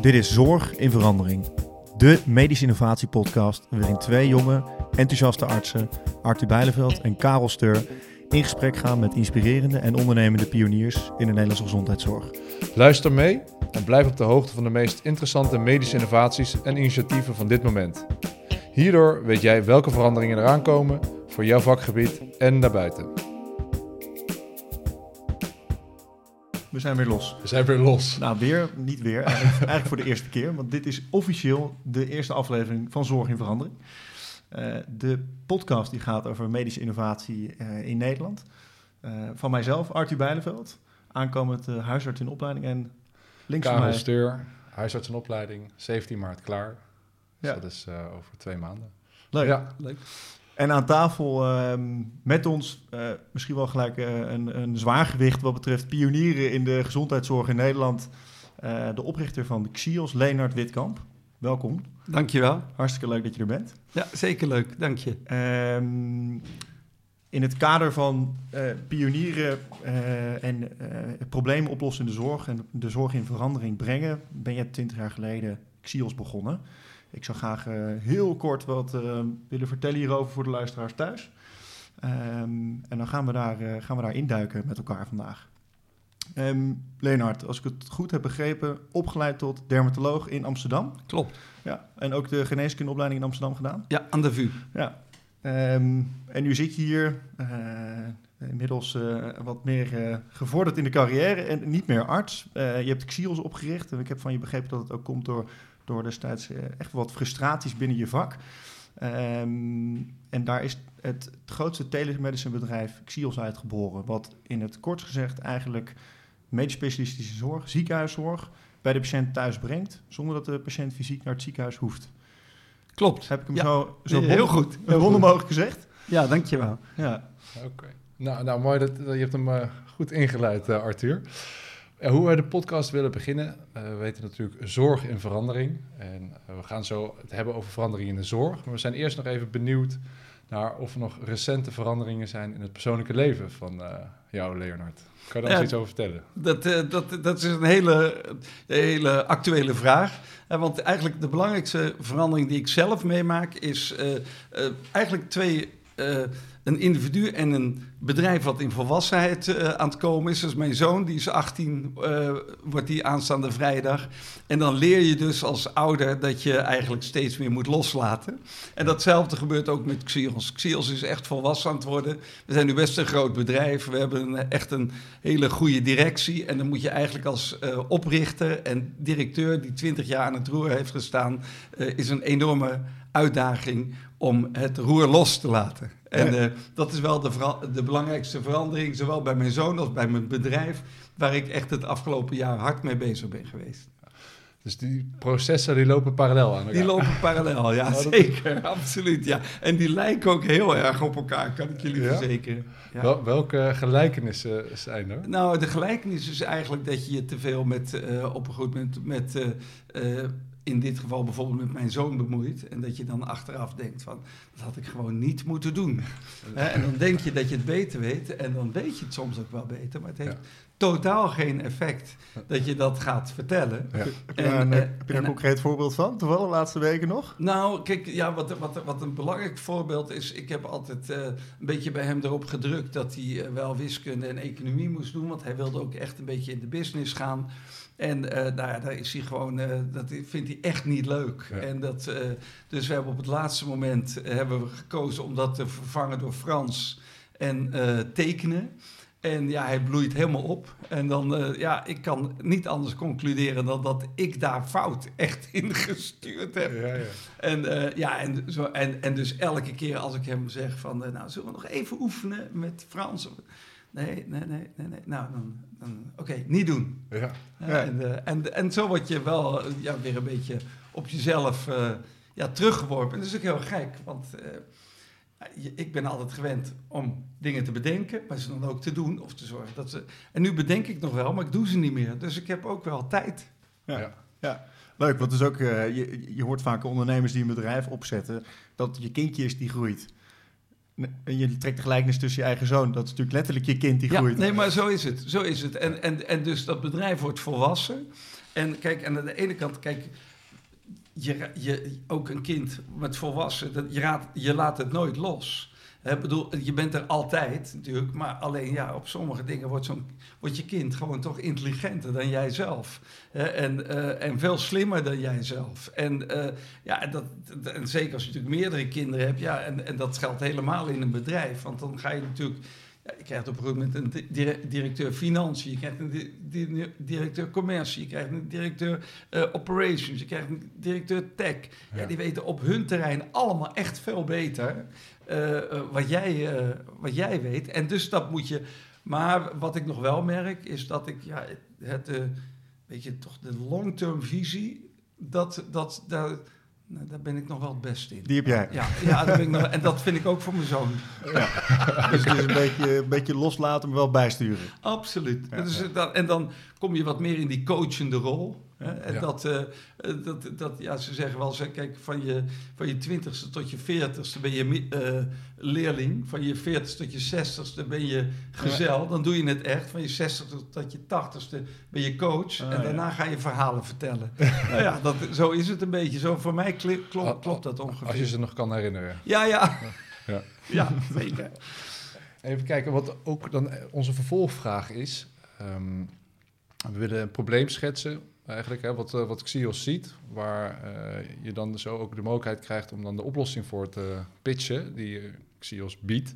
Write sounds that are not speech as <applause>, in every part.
Dit is Zorg in Verandering, de medische innovatiepodcast waarin twee jonge, enthousiaste artsen, Arthur Bijleveld en Karel Steur, in gesprek gaan met inspirerende en ondernemende pioniers in de Nederlandse gezondheidszorg. Luister mee en blijf op de hoogte van de meest interessante medische innovaties en initiatieven van dit moment. Hierdoor weet jij welke veranderingen eraan komen voor jouw vakgebied en daarbuiten. We zijn weer los. We zijn weer los. Nou, weer, niet weer, eigenlijk, <laughs> eigenlijk voor de eerste keer, want dit is officieel de eerste aflevering van Zorg in Verandering. Uh, de podcast die gaat over medische innovatie uh, in Nederland. Uh, van mijzelf, Arthur Bijleveld, aankomend huisarts in opleiding en links Karel van mij... Steur, huisarts in opleiding, 17 maart klaar. Dus ja. dat is over twee maanden. Leuk. Ja, leuk. En aan tafel uh, met ons uh, misschien wel gelijk uh, een, een zwaargewicht wat betreft pionieren in de gezondheidszorg in Nederland. Uh, de oprichter van Xios, Leenard Witkamp. Welkom. Dankjewel. Hartstikke leuk dat je er bent. Ja, zeker leuk. Dank je. Um, in het kader van pionieren en problemen oplossen in de zorg en de zorg in verandering brengen, ben je 20 jaar geleden Xios begonnen. Ik zou graag uh, heel kort wat uh, willen vertellen hierover voor de luisteraars thuis. Um, en dan gaan we, daar, uh, gaan we daar induiken met elkaar vandaag. Um, Leonard, als ik het goed heb begrepen, opgeleid tot dermatoloog in Amsterdam. Klopt. Ja, en ook de geneeskundeopleiding in Amsterdam gedaan? Ja, aan de VU. Ja. Um, en nu zit je hier, inmiddels wat meer gevorderd in de carrière en niet meer arts. je hebt Xios opgericht en ik heb van je begrepen dat het ook komt door door destijds echt wat frustraties binnen je vak. Um, en daar is het, het grootste telemedicine bedrijf Xios uitgeboren. Wat in het kort gezegd eigenlijk medisch specialistische zorg, ziekenhuiszorg, bij de patiënt thuis brengt. Zonder dat de patiënt fysiek naar het ziekenhuis hoeft. Klopt. Heb ik hem ja. zo, zo heel goed. <laughs> Heel wonder mogelijk gezegd? Ja, dankjewel. Ja. Oké. Okay. Nou, nou, mooi dat je hebt hem uh, goed ingeleid, uh, Arthur. Uh, hoe wij de podcast willen beginnen, uh, we weten natuurlijk zorg in verandering. En uh, we gaan zo het hebben over verandering in de zorg. Maar we zijn eerst nog even benieuwd naar of er nog recente veranderingen zijn in het persoonlijke leven van jou, Leonard. Kan je daar ja, iets over vertellen? Dat, dat, dat is een hele, hele actuele vraag. want eigenlijk de belangrijkste verandering die ik zelf meemaak is eigenlijk twee een individu en een bedrijf wat in volwassenheid uh, aan het komen is. Dus mijn zoon, die is 18, uh, wordt die aanstaande vrijdag. En dan leer je dus als ouder dat je eigenlijk steeds meer moet loslaten. En datzelfde gebeurt ook met Xios. Xios is echt volwassen aan het worden. We zijn nu best een groot bedrijf. We hebben een, echt een hele goede directie. En dan moet je eigenlijk als uh, oprichter en directeur die 20 jaar aan het roer heeft gestaan... is een enorme uitdaging om het roer los te laten. En ja. uh, dat is wel de, de, belangrijkste verandering, zowel bij mijn zoon als bij mijn bedrijf, waar ik echt het afgelopen jaar hard mee bezig ben geweest. Dus die processen die lopen parallel aan elkaar. Die lopen parallel, ja, oh, zeker. <laughs> Absoluut, ja. En die lijken ook heel erg op elkaar, kan ik jullie ja? verzekeren. Ja. Wel, welke gelijkenissen zijn er? Nou, de gelijkenis is eigenlijk dat je je te veel met, uh, op een goed moment met... Uh, in dit geval bijvoorbeeld met mijn zoon bemoeit. En dat je dan achteraf denkt van, dat had ik gewoon niet moeten doen. <laughs> en dan denk je dat je het beter weet. En dan weet je het soms ook wel beter. Maar het heeft ja. totaal geen effect dat je dat gaat vertellen. Ja. Heb je daar een, heb je daar een concreet voorbeeld van? Toevallig de laatste weken nog? Nou, kijk, ja, wat, wat, wat een belangrijk voorbeeld is... Ik heb altijd uh, een beetje bij hem erop gedrukt... dat hij uh, wel wiskunde en economie moest doen. Want hij wilde ook echt een beetje in de business gaan... En uh, nou ja, daar is hij gewoon, uh, dat vindt hij echt niet leuk. Ja. En dat, uh, dus we hebben op het laatste moment hebben we gekozen om dat te vervangen door Frans en tekenen. En ja, hij bloeit helemaal op. En dan, ja, ik kan niet anders concluderen dan dat ik daar fout echt <laughs> in gestuurd heb. Ja, ja. En, ja, en, zo, en, en dus elke keer als ik hem zeg van, nou, zullen we nog even oefenen met Frans? Nee, nee, nee, nee, nee. Nou, dan oké, okay, niet doen. Ja. ja. En, uh, en, en zo word je wel ja, weer een beetje op jezelf uh, ja, teruggeworpen. En dat is ook heel gek, want uh, ik ben altijd gewend om dingen te bedenken, maar ze dan ook te doen of te zorgen dat ze... En nu bedenk ik nog wel, maar ik doe ze niet meer. Dus ik heb ook wel tijd. Ja, ja. ja. Leuk, want dus ook, je, je hoort vaak ondernemers die een bedrijf opzetten, dat je kindje is die groeit. Je trekt de gelijkenis tussen je eigen zoon. Dat is natuurlijk letterlijk je kind die ja, groeit. Nee, maar zo is het. Zo is het. En, en, en dus dat bedrijf wordt volwassen. En kijk, en aan de ene kant, kijk, je, je, ook een kind met volwassen, dat, je, raad, je laat het nooit los. Ik bedoel, je bent er altijd natuurlijk, maar alleen ja, op sommige dingen wordt, zo'n, wordt je kind gewoon toch intelligenter dan jijzelf. En, uh, en veel slimmer dan jijzelf. En, uh, ja, dat, en zeker als je natuurlijk meerdere kinderen hebt, ja, en, en dat geldt helemaal in een bedrijf. Want dan ga je natuurlijk je krijgt op een gegeven moment een directeur financiën, je krijgt een directeur commercie, je krijgt een directeur uh, operations, je krijgt een directeur tech. Ja. die weten op hun terrein allemaal echt veel beter wat, jij, wat jij weet. En dus dat moet je. Maar wat ik nog wel merk, is dat ik ja, het, weet je, toch de long-term visie, dat, dat, dat nou, daar ben ik nog wel het beste in. Die heb jij. Ja, ja daar ben ik nog, en dat vind ik ook voor mijn zoon. Ja. dus, dus een, beetje, een beetje loslaten, maar wel bijsturen. Absoluut. Ja, dus, dat, en dan kom je wat meer in die coachende rol. En ja. dat, uh, dat, dat, ja, ze zeggen wel, ze, kijk, van je, van je twintigste tot je veertigste ben je uh, leerling. Van je veertigste tot je zestigste ben je gezel. Dan doe je het echt. Van je zestigste tot je tachtigste ben je coach. Ah, en daarna ja. ga je verhalen vertellen. <laughs> nou ja, dat, zo is het een beetje. Zo voor mij klopt, klopt, klopt dat ongeveer. Als je ze nog kan herinneren. Ja, ja. Ja, <laughs> ja zeker. Even kijken, wat ook dan onze vervolgvraag is. Um, we willen een probleem schetsen eigenlijk, hè, wat, wat Xios ziet, waar uh, je dan zo ook de mogelijkheid krijgt om dan de oplossing voor te pitchen die Xios biedt.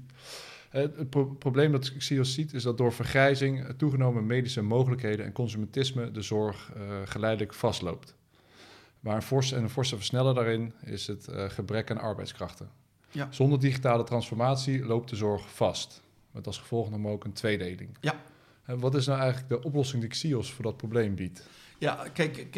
Het pro probleem dat Xios ziet is dat door vergrijzing, toegenomen medische mogelijkheden en consumentisme de zorg uh, geleidelijk vastloopt. Maar een forse, en een forse versneller daarin is het gebrek aan arbeidskrachten. Ja. Zonder digitale transformatie loopt de zorg vast. Met als gevolg dan ook een tweedeling. Ja. Wat is nou eigenlijk de oplossing die Xios voor dat probleem biedt? Ja, kijk,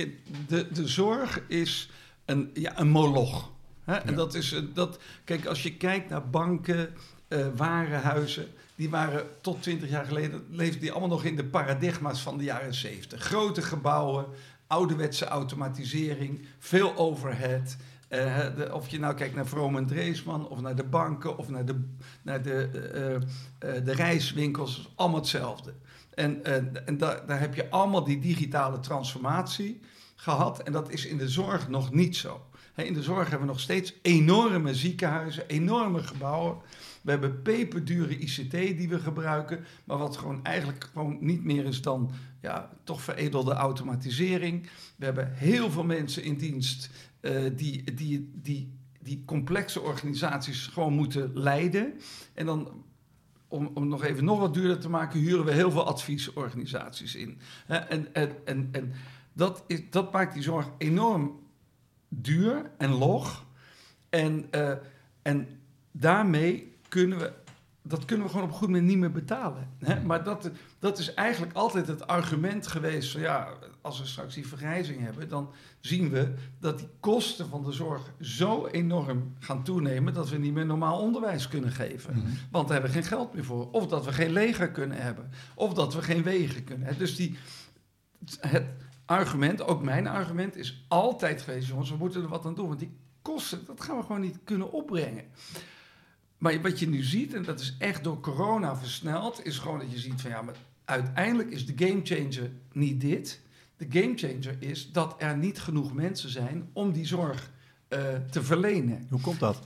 de, de zorg is een, ja, een moloch. Hè? En dat is dat. Kijk, als je kijkt naar banken, uh, warenhuizen. Die waren tot 20 jaar geleden, leefden die allemaal nog in de paradigma's van de jaren 70. Grote gebouwen, ouderwetse automatisering, veel overhead. Uh, de, of je nou kijkt naar Vroom en Dreesman, of naar de banken, of naar de, naar de, uh, de reiswinkels, allemaal hetzelfde. En, en, en daar, heb je allemaal die digitale transformatie gehad. En dat is in de zorg nog niet zo. In de zorg hebben we nog steeds enorme ziekenhuizen, enorme gebouwen. We hebben peperdure ICT die we gebruiken, maar wat gewoon eigenlijk gewoon niet meer is dan ja, toch veredelde automatisering. We hebben heel veel mensen in dienst uh, die, die, die, die complexe organisaties gewoon moeten leiden. En dan om, om nog even nog wat duurder te maken, huren we heel veel adviesorganisaties in. En, en, en, en dat, is, dat maakt die zorg enorm duur en log. En, uh, en daarmee kunnen we dat kunnen we gewoon op een goed moment niet meer betalen. Hè? Maar dat, dat is eigenlijk altijd het argument geweest van ja, als we straks die vergrijzing hebben, dan zien we dat die kosten van de zorg zo enorm gaan toenemen dat we niet meer normaal onderwijs kunnen geven. Mm -hmm. Want daar hebben we geen geld meer voor. Of dat we geen leger kunnen hebben. Of dat we geen wegen kunnen hebben. Dus die, het argument, ook mijn argument, is altijd geweest, jongens, we moeten er wat aan doen. Want die kosten, dat gaan we gewoon niet kunnen opbrengen. Maar wat je nu ziet, en dat is echt door corona versneld, is gewoon dat je ziet van ja, maar uiteindelijk is de gamechanger niet dit. De gamechanger is dat er niet genoeg mensen zijn om die zorg uh, te verlenen. Hoe komt dat?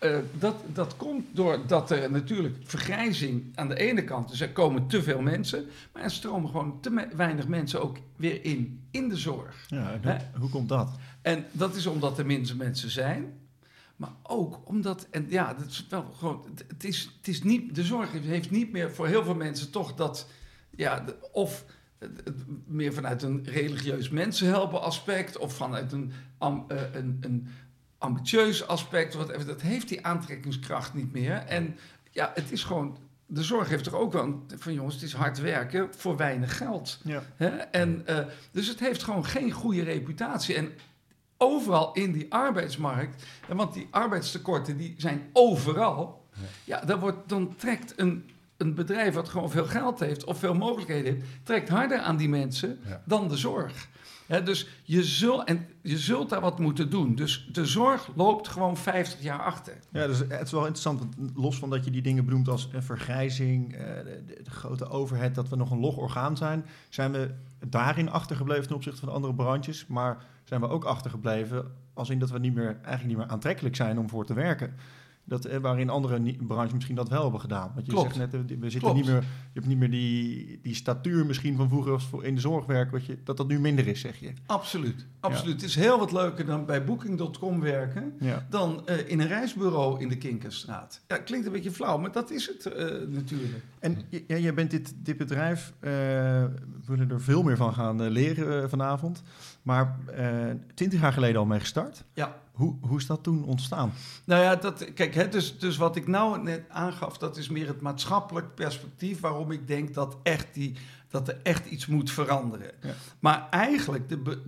Uh, dat, dat komt doordat er natuurlijk vergrijzing aan de ene kant, dus er komen te veel mensen, maar er stromen gewoon te weinig mensen ook weer in, in de zorg. Ja, hoe, hoe komt dat? En dat is omdat er minder mensen zijn. Maar ook omdat, en ja, dat is wel gewoon, het is, het is niet, de zorg heeft niet meer voor heel veel mensen toch dat, ja, of meer vanuit een religieus mensenhelpen aspect, of vanuit een, uh, een, een ambitieus aspect, whatever, dat heeft die aantrekkingskracht niet meer. En ja, het is gewoon, de zorg heeft er ook wel van jongens, het is hard werken voor weinig geld. Ja. Hè? En, uh, dus het heeft gewoon geen goede reputatie. En overal in die arbeidsmarkt. Want die arbeidstekorten die zijn overal. Ja, dan, wordt, dan trekt een, een bedrijf wat gewoon veel geld heeft of veel mogelijkheden heeft, trekt harder aan die mensen ja. dan de zorg. Dus je, zult, en je zult daar wat moeten doen. Dus de zorg loopt gewoon 50 jaar achter. Ja, dus het is wel interessant, los van dat je die dingen benoemt als vergrijzing, eh, de, de- de grote overheid, dat we nog een log orgaan zijn, zijn we daarin achtergebleven ten opzichte van de andere branches, maar zijn we ook achtergebleven als in dat we niet meer, eigenlijk niet meer aantrekkelijk zijn om voor te werken. Dat, eh, waarin andere branches misschien dat wel hebben gedaan. Want je Klopt. zegt net, eh, we zitten Klopt. niet meer, je hebt niet meer die, die statuur misschien van vroeger als voor in de zorg werken, wat je, dat dat nu minder is, zeg je. Absoluut. Absoluut. Het is heel wat leuker dan bij Booking.com werken. Ja. dan eh, in een reisbureau in de Kinkerstraat. Ja, klinkt een beetje flauw, maar dat is het natuurlijk. En ja, jij bent dit, dit bedrijf, eh, we willen er veel meer van gaan leren vanavond. Maar twintig jaar geleden al mee gestart. Ja. Hoe, hoe is dat toen ontstaan? Nou ja, dat, kijk, hè, dus, dus wat ik nou net aangaf, dat is meer het maatschappelijk perspectief waarom ik denk dat, echt die, dat er echt iets moet veranderen. Ja. Maar eigenlijk, de,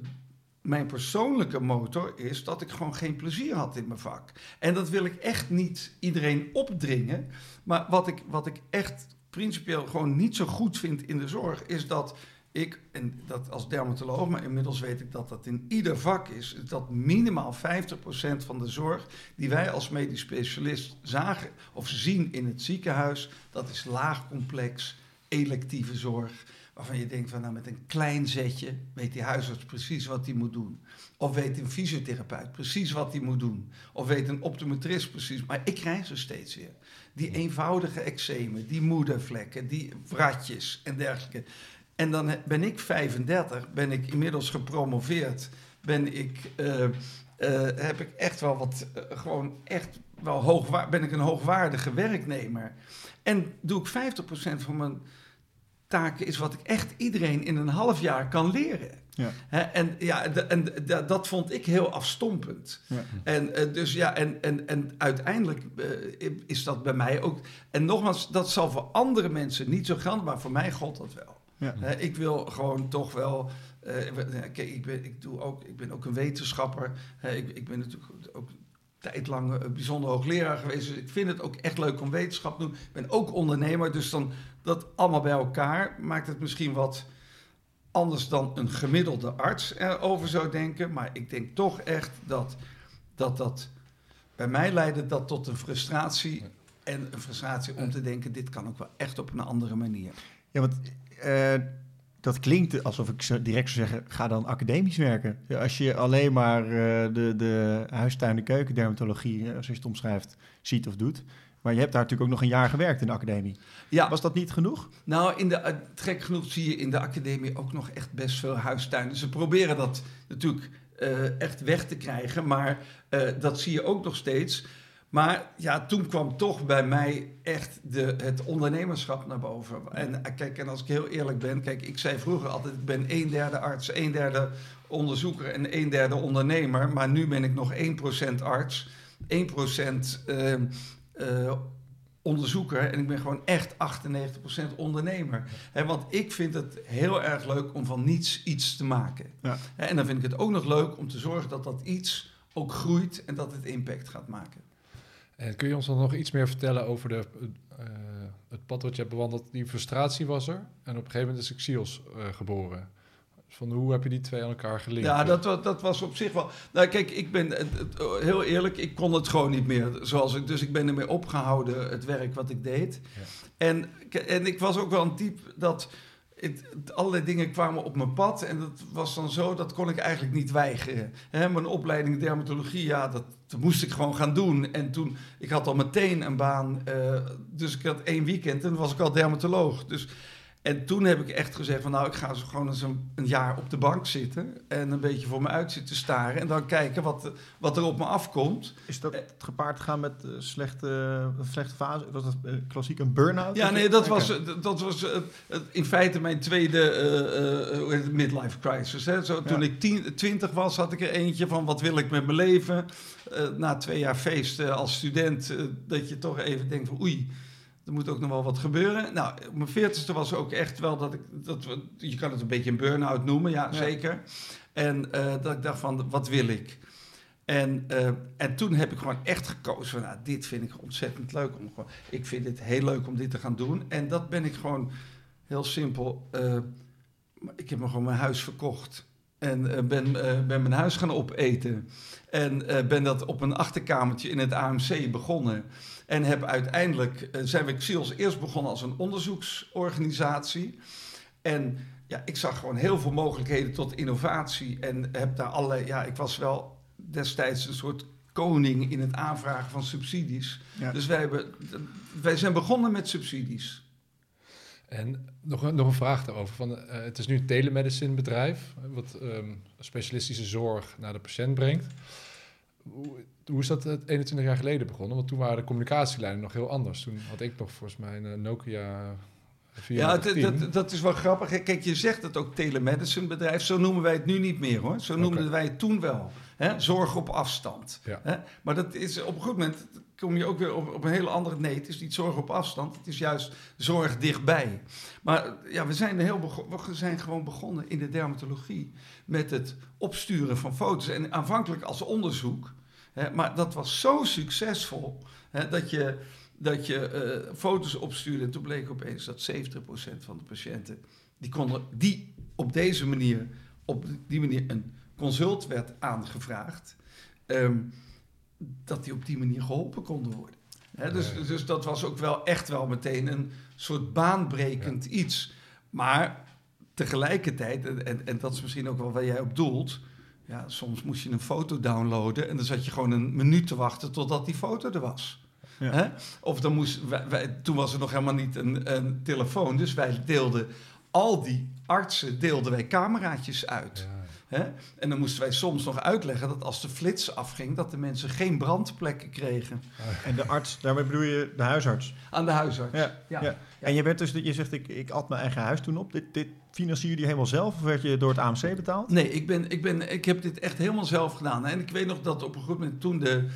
mijn persoonlijke motor is dat ik gewoon geen plezier had in mijn vak. En dat wil ik echt niet iedereen opdringen. Maar wat ik, wat ik echt principieel gewoon niet zo goed vind in de zorg, is dat ik, en dat als dermatoloog, maar inmiddels weet ik dat dat in ieder vak is, dat minimaal 50% van de zorg die wij als medisch specialist zagen of zien in het ziekenhuis, dat is laagcomplex, electieve zorg. Waarvan je denkt van nou met een klein zetje weet die huisarts precies wat hij moet doen. Of weet een fysiotherapeut precies wat hij moet doen. Of weet een optometrist precies. Maar ik krijg ze steeds weer. Die eenvoudige eczemen, die moedervlekken, die wratjes en dergelijke. En dan ben ik 35, ben ik inmiddels gepromoveerd. Ben ik, eh, eh, heb ik echt wel wat, eh, gewoon echt wel hoogwaar, ben ik een hoogwaardige werknemer. En doe ik 50% van mijn taken is wat ik echt iedereen in een half jaar kan leren. Ja. En ja, en dat vond ik heel afstompend. Ja. En, dus ja, en, en, en uiteindelijk is dat bij mij ook. En nogmaals, dat zal voor andere mensen niet zo gelden, maar voor mij gold dat wel. Ja. Ik wil gewoon toch wel. eh, kijk, ik ben, ik, doe ook, ik ben ook een wetenschapper. Ik, ik ben natuurlijk ook een tijd lang eh, bijzonder hoogleraar geweest. Dus ik vind het ook echt leuk om wetenschap te doen. Ik ben ook ondernemer, dus dan dat allemaal bij elkaar maakt het misschien wat anders dan een gemiddelde arts erover zou denken. Maar ik denk toch echt dat dat, dat bij mij leidde dat tot een frustratie. En een frustratie om te denken, dit kan ook wel echt op een andere manier. Ja, want eh, dat klinkt alsof ik direct zou zeggen, ga dan academisch werken. Als je alleen maar eh, de, de huistuin- en keukendermatologie, eh, zoals je het omschrijft, ziet of doet. Maar je hebt daar natuurlijk ook nog een jaar gewerkt in de academie. Ja, Was dat niet genoeg? Nou, in de, gek genoeg zie je in de academie ook nog echt best veel huistuinen. Ze proberen dat natuurlijk echt weg te krijgen, maar dat zie je ook nog steeds. Maar ja, toen kwam toch bij mij echt de, het ondernemerschap naar boven. En eh, kijk, en als ik heel eerlijk ben, kijk, ik zei vroeger altijd, ik ben een derde arts, een derde onderzoeker en een derde ondernemer. Maar nu ben ik nog 1% arts, 1% eh, eh, onderzoeker en ik ben gewoon echt 98% ondernemer. Want ik vind het heel erg leuk om van niets iets te maken. Ja. En dan vind ik het ook nog leuk om te zorgen dat dat iets ook groeit en dat het impact gaat maken. En kun je ons dan nog iets meer vertellen over de, eh, het pad wat je hebt bewandeld? Die frustratie was er en op een gegeven moment is Xios eh geboren. Van hoe heb je die twee aan elkaar gelinkt? Ja, dat, dat was op zich wel. Nou, kijk, ik ben het- heel eerlijk, ik kon het gewoon niet meer. Zoals ik, dus ik ben ermee opgehouden, het werk wat ik deed. Ja. En, en ik was ook wel een type dat. Het, allerlei dingen kwamen op mijn pad en dat was dan zo, dat kon ik eigenlijk niet weigeren. Mijn opleiding dermatologie, ja, dat, moest ik gewoon gaan doen. En toen, ik had al meteen een baan, eh, dus ik had één weekend en was ik al dermatoloog. Dus, en toen heb ik echt gezegd van nou, ik ga zo gewoon eens een, een jaar op de bank zitten en een beetje voor me uit zitten staren en dan kijken wat, wat er op me afkomt. Is dat gepaard gaan met eh, slechte, een slechte fase? Was dat eh, klassiek een burn-out? Ja, nee, dat was, eh, dat was eh, eh, in feite mijn tweede eh, eh, het, midlife crisis. Hè. Zo, toen Ja. ik tien, twintig was, had ik er eentje van wat wil ik met mijn leven. Eh, na twee jaar feest eh, als student, eh, dat je toch even denkt van oei, er moet ook nog wel wat gebeuren. Nou, op mijn veertigste was ook echt wel dat ik, dat je kan het een beetje een burn-out noemen, ja, Ja. zeker. En eh, dat ik dacht van, wat wil ik? En, eh, en toen heb ik gewoon echt gekozen van, nou, dit vind ik ontzettend leuk. Om gewoon, ik vind het heel leuk om dit te gaan doen. En dat ben ik gewoon heel simpel. eh, ik heb me gewoon mijn huis verkocht. En eh, ben, eh, ben mijn huis gaan opeten. En eh, ben dat op een achterkamertje in het AMC begonnen. En heb uiteindelijk, zijn we XIOS eerst begonnen als een onderzoeksorganisatie. En ja, ik zag gewoon heel veel mogelijkheden tot innovatie. En heb daar allerlei, ja, ik was wel destijds een soort koning in het aanvragen van subsidies. Ja. Dus wij, hebben, wij zijn begonnen met subsidies. En nog een, nog een vraag daarover. Van, eh, het is nu een telemedicine bedrijf, wat ehm, specialistische zorg naar de patiënt brengt. Hoe, hoe is dat eh, 21 jaar geleden begonnen? Want toen waren de communicatielijnen nog heel anders. Toen had ik nog volgens mij een eh, Nokia Ja, dat, 410. dat, dat is wel grappig. Kijk, je zegt het ook telemedicine bedrijf. Zo noemen wij het nu niet meer hoor. Zo noemden wij het toen wel. Hè? Zorg op afstand. Ja. Hè? Maar dat is op een goed moment kom je ook weer op, op een hele andere. Nee, het is niet zorg op afstand. Het is juist zorg dichtbij. Maar ja, we zijn, heel we zijn gewoon begonnen in de dermatologie met het opsturen van foto's. En aanvankelijk als onderzoek. Hè? Maar dat was zo succesvol hè, dat je dat je eh, foto's opstuurde. En toen bleek opeens dat 70% van de patiënten die konden, die op deze manier, op die manier een consult werd aangevraagd, ehm, dat die op die manier geholpen konden worden. Dus, dus dat was ook wel echt wel meteen een soort baanbrekend iets. Maar tegelijkertijd, en, en, en dat is misschien ook wel waar jij op doelt. Ja, soms moest je een foto downloaden en dan zat je gewoon een minuut te wachten totdat die foto er was. Ja. Of dan moest, wij, wij- toen was er nog helemaal niet een, een telefoon, dus wij deelden al die artsen deelden wij cameraatjes uit. Ja. Hè? En dan moesten wij soms nog uitleggen dat als de flits afging, dat de mensen geen brandplekken kregen En de arts, daarmee bedoel je de huisarts. aan de huisarts. Ja, ja. En je, werd dus, je zegt, ik, ik at mijn eigen huis toen op. Dit, dit financier je helemaal zelf of werd je door het AMC betaald? Nee, ik, ben, ik, ben, ik heb dit echt helemaal zelf gedaan. En ik weet nog dat op een goed moment toen de,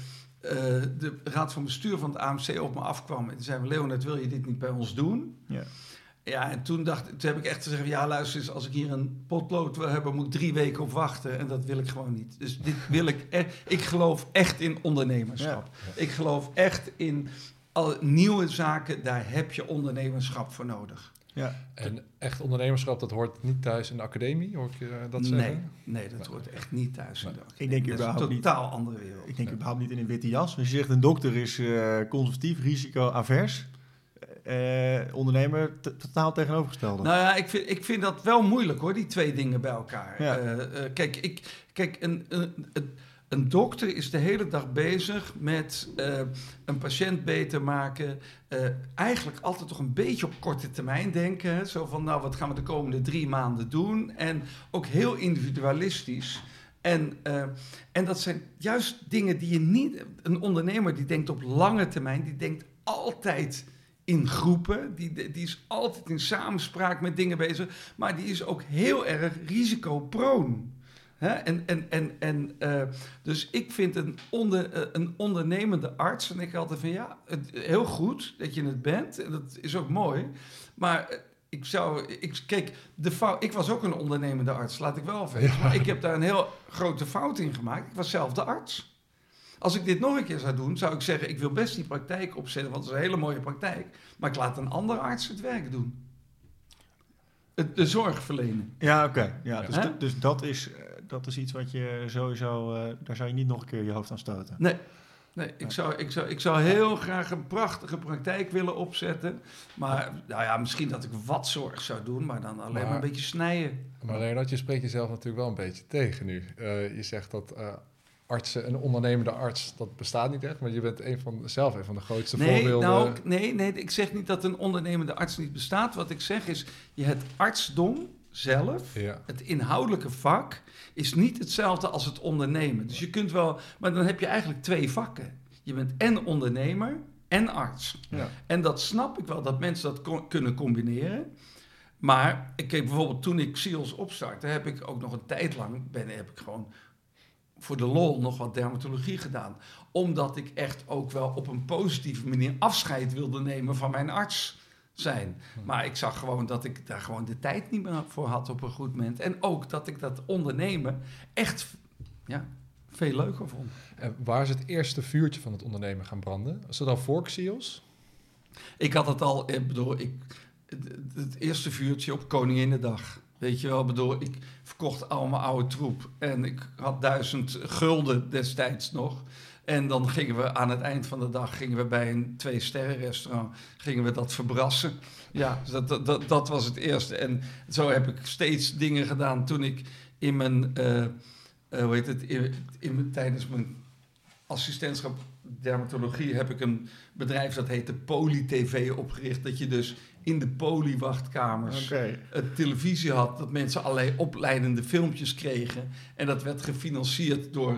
eh, de raad van bestuur van het AMC op me afkwam. En toen zei Leonard, wil je dit niet bij ons doen? Ja. Ja, en toen, dacht, toen heb ik echt gezegd, ja luister eens, als ik hier een potlood wil hebben, moet ik drie weken op wachten. En dat wil ik gewoon niet. Dus dit wil ik echt. Ik geloof echt in ondernemerschap. Ik geloof echt in al nieuwe zaken, daar heb je ondernemerschap voor nodig. Ja. En echt ondernemerschap, dat hoort niet thuis in de academie, hoor ik je dat nee, zeggen? nee, dat hoort echt niet thuis. in de Ik denk dat is überhaupt een niet. totaal andere wereld. Ik denk überhaupt niet in een witte jas. Als je zegt een dokter is eh, conservatief, risico-avers. Eh, ondernemer totaal tegenovergestelde. Nou ja, ik vind, ik vind dat wel moeilijk hoor, die twee dingen bij elkaar. Ja. Eh, eh, kijk, ik, kijk een, een, een, dokter is de hele dag bezig met eh, een patiënt beter maken. Eigenlijk altijd toch een beetje op korte termijn denken. hè. Zo van, nou, wat gaan we de komende drie maanden doen? En ook heel individualistisch. En, en dat zijn juist dingen die je niet... Een ondernemer die denkt op lange termijn, die denkt altijd in groepen. Die, die is altijd in samenspraak met dingen bezig. Maar die is ook heel erg risicoproon. En, en, en, en, eh, dus ik vind een, onder, eh, een ondernemende arts, en ik altijd van ja, het, heel goed dat je het bent, en dat is ook mooi. Maar eh, ik zou, ik, kijk, de fout, ik was ook een ondernemende arts, laat ik wel weten. Ja. Maar ik heb daar een heel grote fout in gemaakt. Ik was zelf de arts. Als ik dit nog een keer zou doen, zou ik zeggen: ik wil best die praktijk opzetten, want het is een hele mooie praktijk. Maar ik laat een andere arts het werk doen. Het, de zorg verlenen. Ja, oké. Ja, Ja. dus, dus dat, is, eh, dat is iets wat je sowieso... eh, daar zou je niet nog een keer je hoofd aan stoten. Nee, nee ik, zou, ik, zou, ik zou heel graag een prachtige praktijk willen opzetten. Maar nou ja, misschien dat ik wat zorg zou doen, maar dan alleen maar, Maar- een beetje snijden. Maar Leonard, je spreekt jezelf natuurlijk wel een beetje tegen nu. Eh, je zegt dat eh, artsen, een ondernemende arts, dat bestaat niet echt. Maar je bent een van, zelf een van de grootste Nee, voorbeelden. nou, nee, nee, ik zeg niet dat een ondernemende arts niet bestaat. Wat ik zeg is, je het artsdom zelf, Ja, het inhoudelijke vak, is niet hetzelfde als het ondernemen. Dus je kunt wel, maar dan heb je eigenlijk twee vakken. Je bent en ondernemer en arts. Ja. En dat snap ik wel, dat mensen dat kon- kunnen combineren. Maar ik kijk bijvoorbeeld toen ik SEALS opstartte, heb ik ook nog een tijd lang ben, heb ik gewoon voor de lol nog wat dermatologie gedaan. Omdat ik echt ook wel op een positieve manier afscheid wilde nemen van mijn arts zijn. Maar ik zag gewoon dat ik daar gewoon de tijd niet meer voor had op een goed moment. En ook dat ik dat ondernemen echt ja, veel leuker vond. en waar is het eerste vuurtje van het ondernemen gaan branden? Was dat al voor Xios? Ik had het al, ik bedoel, ik, het, het eerste vuurtje op Koninginnedag. Weet je wel, ik bedoel, ik verkocht allemaal oude troep. En ik had duizend gulden destijds nog. En dan gingen we aan het eind van de dag gingen we bij een twee-sterren restaurant gingen we dat verbrassen. Ja, dat, dat, dat, was het eerste. En zo heb ik steeds dingen gedaan toen ik in mijn, eh, eh, hoe heet het, in, mijn, tijdens mijn assistentschap dermatologie heb ik een bedrijf dat heette PolyTV opgericht. Dat je dus in de polywachtkamers Oké. een televisie had, dat mensen allerlei opleidende filmpjes kregen. En dat werd gefinancierd door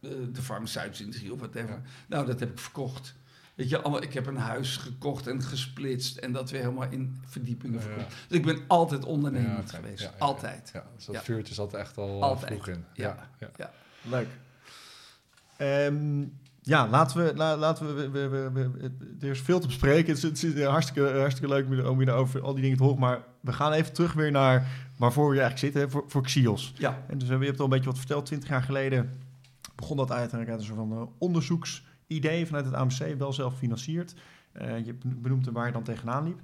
eh, de farmaceutische industrie of whatever. Ja. Nou, dat heb ik verkocht. Weet je, allemaal, ik heb een huis gekocht en gesplitst en dat weer helemaal in verdiepingen Ja, ja. verkocht. Dus ik ben altijd ondernemend Ja, geweest. Ja, ja, altijd. Ja, dus dat Ja. vuurtje zat er echt al eh, Altijd. vroeg in. Ja. ja. Leuk. Ehm, ja, laten we, la- laten we, we, we, er is veel te bespreken. Het is, het is hartstikke, hartstikke leuk om je- over al die dingen te horen. Maar we gaan even terug weer naar waarvoor we eigenlijk zitten, hè, voor, voor Xios. Ja, En dus, eh, je hebt al een beetje wat verteld. Twintig jaar geleden begon dat uiteindelijk uit een soort van eh, onderzoeksidee vanuit het AMC, wel zelf gefinancierd. Eh, je benoemt waar je dan tegenaan liep.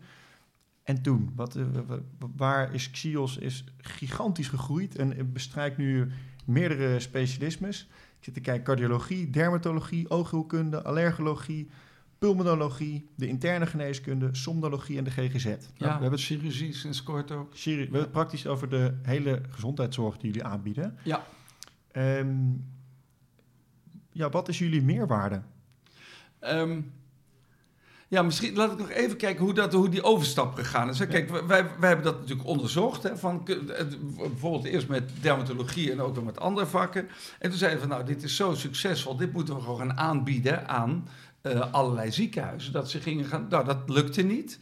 En toen, wat, eh, wa- wa- waar is Xios is gigantisch gegroeid en eh, bestrijkt nu meerdere specialismes. Ik zit te kijken cardiologie, dermatologie, oogheelkunde, allergologie, pulmonologie, de interne geneeskunde, somnologie en de GGZ. Nou, ja. we hebben het chirurgie sinds kort ook. Siri, we hebben het praktisch over de hele gezondheidszorg die jullie aanbieden. Ja. Ehm, ja, wat is jullie meerwaarde? Ehm, ja, misschien laat ik nog even kijken hoe, dat, hoe die overstap gegaan is. hè. Kijk, wij, wij hebben dat natuurlijk onderzocht. Hè, van, bijvoorbeeld eerst met dermatologie en ook nog met andere vakken. En toen zeiden we van, nou, dit is zo succesvol. Dit moeten we gewoon gaan aanbieden aan eh, allerlei ziekenhuizen. Dat ze gingen gaan... Nou, dat lukte niet.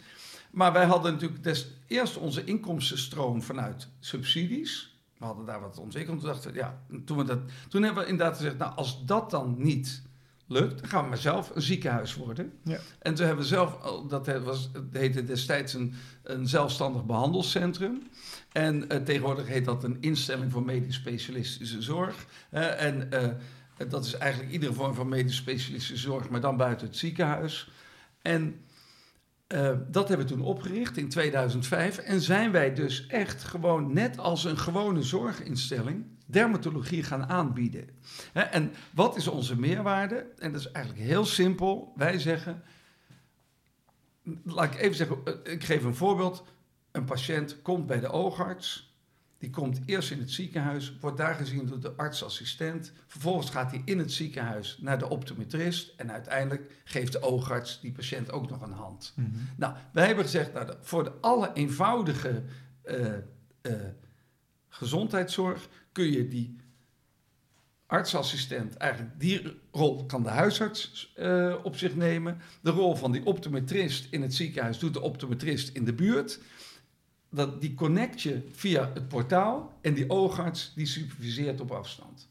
Maar wij hadden natuurlijk des, eerst onze inkomstenstroom vanuit subsidies. We hadden daar wat ontwikkeld. Toen dachten we, ja, toen, we dat, toen hebben we inderdaad gezegd, nou, als dat dan niet lukt, dan gaan we maar zelf een ziekenhuis worden. Ja. En toen hebben we zelf, dat was, het heette destijds een, een zelfstandig behandelcentrum. En eh, tegenwoordig heet dat een instelling voor medisch specialistische zorg. En eh, dat is eigenlijk iedere vorm van medisch specialistische zorg, maar dan buiten het ziekenhuis. En eh, dat hebben we toen opgericht in 2005. En zijn wij dus echt gewoon net als een gewone zorginstelling dermatologie gaan aanbieden. En wat is onze meerwaarde? En dat is eigenlijk heel simpel. Wij zeggen, laat ik even zeggen, eh, ik geef een voorbeeld. Een patiënt komt bij de oogarts. Die komt eerst in het ziekenhuis, wordt daar gezien door de artsassistent. Vervolgens gaat hij in het ziekenhuis naar de optometrist. En uiteindelijk geeft de oogarts die patiënt ook nog een hand. Nou, wij hebben gezegd, nou, voor de alle eenvoudige eh, eh, gezondheidszorg kun je die artsassistent, eigenlijk die rol kan de huisarts eh, op zich nemen. De rol van die optometrist in het ziekenhuis doet de optometrist in de buurt. Dat, die connect je via het portaal en die oogarts die superviseert op afstand.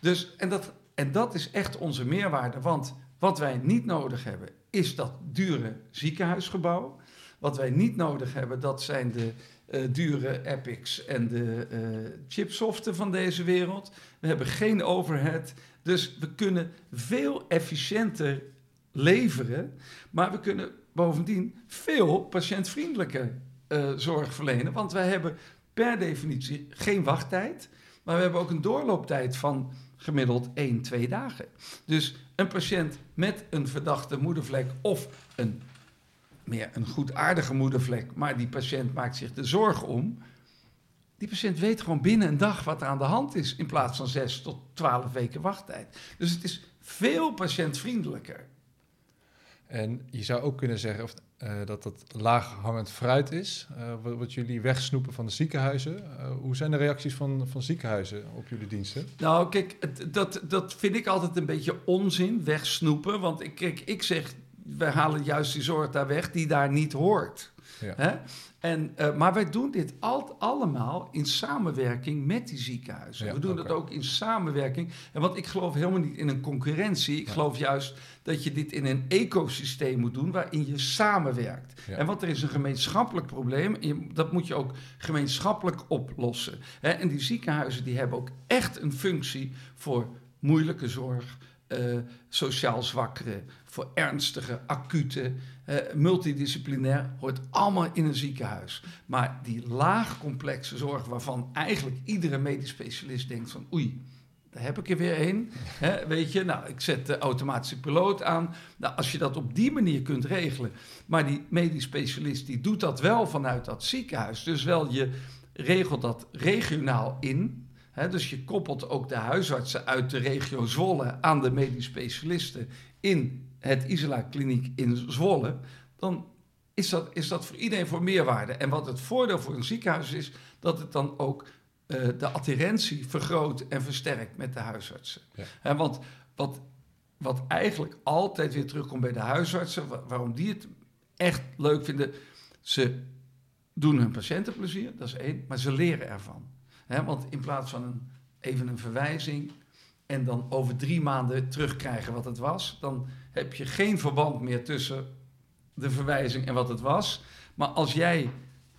Dus, en, dat, en dat is echt onze meerwaarde, want wat wij niet nodig hebben is dat dure ziekenhuisgebouw. Wat wij niet nodig hebben, dat zijn de eh, dure Epics en de eh, chipsoften van deze wereld. We hebben geen overhead, dus we kunnen veel efficiënter leveren, maar we kunnen bovendien veel patiëntvriendelijker eh, zorg verlenen, want wij hebben per definitie geen wachttijd, maar we hebben ook een doorlooptijd van gemiddeld 1, 2 dagen. Dus een patiënt met een verdachte moedervlek of een meer een goedaardige moedervlek, maar die patiënt maakt zich de zorgen om. Die patiënt weet gewoon binnen een dag wat er aan de hand is, in plaats van 6 tot 12 weken wachttijd. Dus het is veel patiëntvriendelijker. En je zou ook kunnen zeggen of, eh, dat dat laaghangend fruit is, eh, wat, wat jullie wegsnoepen van de ziekenhuizen. Eh, hoe zijn de reacties van, van ziekenhuizen op jullie diensten? Nou, kijk, het- dat, dat vind ik altijd een beetje onzin, wegsnoepen. Want ik, kijk, ik zeg, we halen juist die zorg daar weg die daar niet hoort. Ja. Hè? En, eh, maar wij doen dit al, allemaal in samenwerking met die ziekenhuizen. Ja, we doen oké. het ook in samenwerking. En want ik geloof helemaal niet in een concurrentie. Ik Ja. geloof juist dat je dit in een ecosysteem moet doen waarin je samenwerkt. Ja. En want er is een gemeenschappelijk probleem. je- dat moet je ook gemeenschappelijk oplossen. Hè? En die ziekenhuizen die hebben ook echt een functie voor moeilijke zorg. eh, sociaal zwakkeren, voor ernstige, acute, eh, multidisciplinair, hoort allemaal in een ziekenhuis. Maar die laagcomplexe zorg, waarvan eigenlijk iedere medisch specialist denkt van oei, daar heb ik er weer een. Weet je, nou, ik zet de automatische piloot aan. Nou, als je dat op die manier kunt regelen, maar die medisch specialist die doet dat wel vanuit dat ziekenhuis. Dus wel je regelt dat regionaal in. Dus je koppelt ook de huisartsen uit de regio Zwolle aan de medisch specialisten in het Isela Kliniek in Zwolle. Dan is dat, is dat voor iedereen voor meerwaarde. En wat het voordeel voor een ziekenhuis is, dat het dan ook uh, de adherentie vergroot en versterkt met de huisartsen. Ja. Hè, want wat, wat eigenlijk altijd weer terugkomt bij de huisartsen, waarom die het echt leuk vinden, ze doen hun patiënten plezier, dat is één, maar ze leren ervan. Hè, want in plaats van een, even een verwijzing en dan over drie maanden terugkrijgen wat het was, dan heb je geen verband meer tussen de verwijzing en wat het was. Maar als jij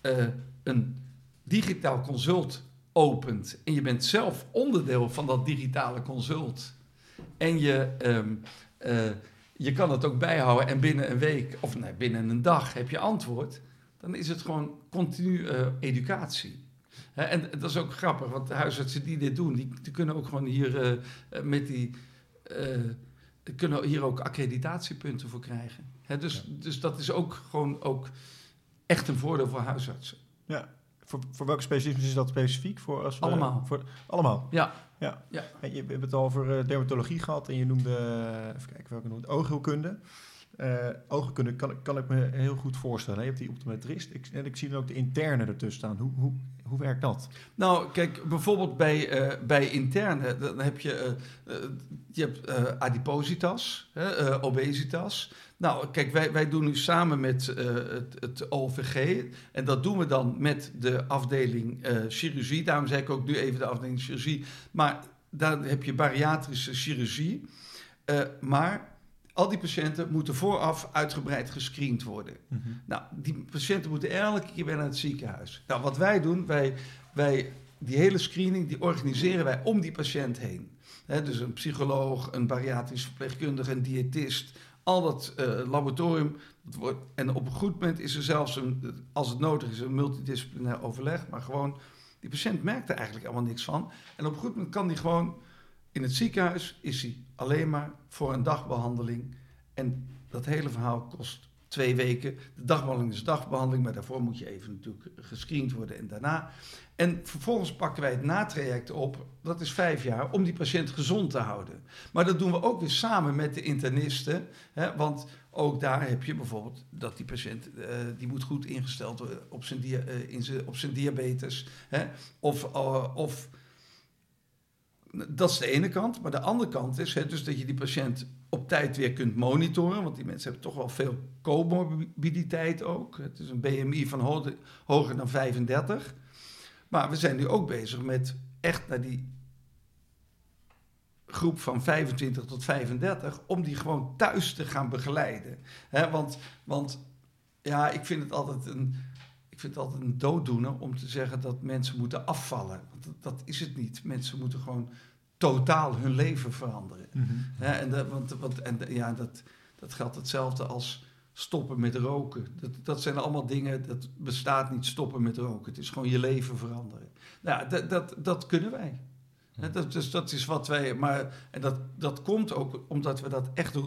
uh, een digitaal consult opent en je bent zelf onderdeel van dat digitale consult en je, um, uh, je kan het ook bijhouden en binnen een week of nee, binnen een dag heb je antwoord, dan is het gewoon continu uh, educatie. En dat is ook grappig, want de huisartsen die dit doen, die, die kunnen ook gewoon hier uh, met die. kunnen hier ook accreditatiepunten voor krijgen. Dus, ja. dus dat is ook gewoon ook echt een voordeel voor huisartsen. Ja, voor, voor welke specialisme is dat specifiek? Voor als we, allemaal. Voor, allemaal? Ja. ja. ja. Je hebt het al over dermatologie gehad en je noemde, even kijken welke noemde, oogheelkunde. Uh, oogheelkunde kan, kan ik me heel goed voorstellen. Je hebt die optometrist ik, en ik zie dan ook de interne ertussen staan. Hoe, hoe, hoe werkt dat? Nou, kijk, bijvoorbeeld bij, uh, bij interne, dan heb je, uh, je hebt adipositas, obesitas. Nou, kijk, wij, wij doen nu samen met het, het OVG, en dat doen we dan met de afdeling chirurgie. Daarom zeg ik ook nu even de afdeling chirurgie. Maar daar heb je bariatrische chirurgie. maar al die patiënten moeten vooraf uitgebreid gescreend worden. Mm -hmm. Nou, die patiënten moeten elke keer weer naar het ziekenhuis. Nou, wat wij doen, wij, wij die hele screening, die organiseren wij om die patiënt heen. He, dus een psycholoog, een bariatrisch verpleegkundige, een diëtist, al dat uh, laboratorium. Dat wordt, en op een goed moment is er zelfs, een, als het nodig is, een multidisciplinair overleg. Maar gewoon, die patiënt merkt er eigenlijk allemaal niks van. En op een goed moment kan die gewoon in het ziekenhuis is hij alleen maar voor een dagbehandeling. En dat hele verhaal kost twee weken. De dagbehandeling is dagbehandeling, maar daarvoor moet je even natuurlijk gescreend worden en daarna. En vervolgens pakken wij het natraject op, dat is vijf jaar, om die patiënt gezond te houden. Maar dat doen we ook weer samen met de internisten, hè, want ook daar heb je bijvoorbeeld dat die patiënt, uh, die moet goed ingesteld worden op zijn, uh, in zijn, op zijn diabetes. Hè, of, uh, of dat is de ene kant. Maar de andere kant is hè, dus dat je die patiënt op tijd weer kunt monitoren. Want die mensen hebben toch wel veel comorbiditeit ook. Het is een BMI van hoger, dan 35. Maar we zijn nu ook bezig met echt naar die groep van 25 tot 35... om die gewoon thuis te gaan begeleiden. Want, want ja, ik vind het altijd een... Ik vind het altijd een dooddoener om te zeggen dat mensen moeten afvallen. Want dat, dat is het niet. Mensen moeten gewoon totaal hun leven veranderen. Mm -hmm. ja, en dat, want, want, en, ja, dat, dat geldt hetzelfde als stoppen met roken. Dat, dat zijn allemaal dingen, dat bestaat niet stoppen met roken. Het is gewoon je leven veranderen. Nou, dat, dat, dat kunnen wij. Ja, dat, dus dat is wat wij. Maar, en dat, dat komt ook omdat we dat echt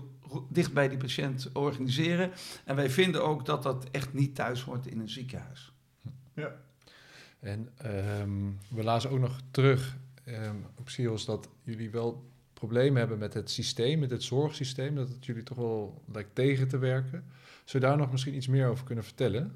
dicht bij die patiënt organiseren. En wij vinden ook dat dat echt niet thuis hoort in een ziekenhuis. Ja. En um, we lazen ook nog terug um, op SIOS dat jullie wel problemen hebben met het systeem, met het zorgsysteem, dat het jullie toch wel lijkt tegen te werken. Zou je daar nog misschien iets meer over kunnen vertellen?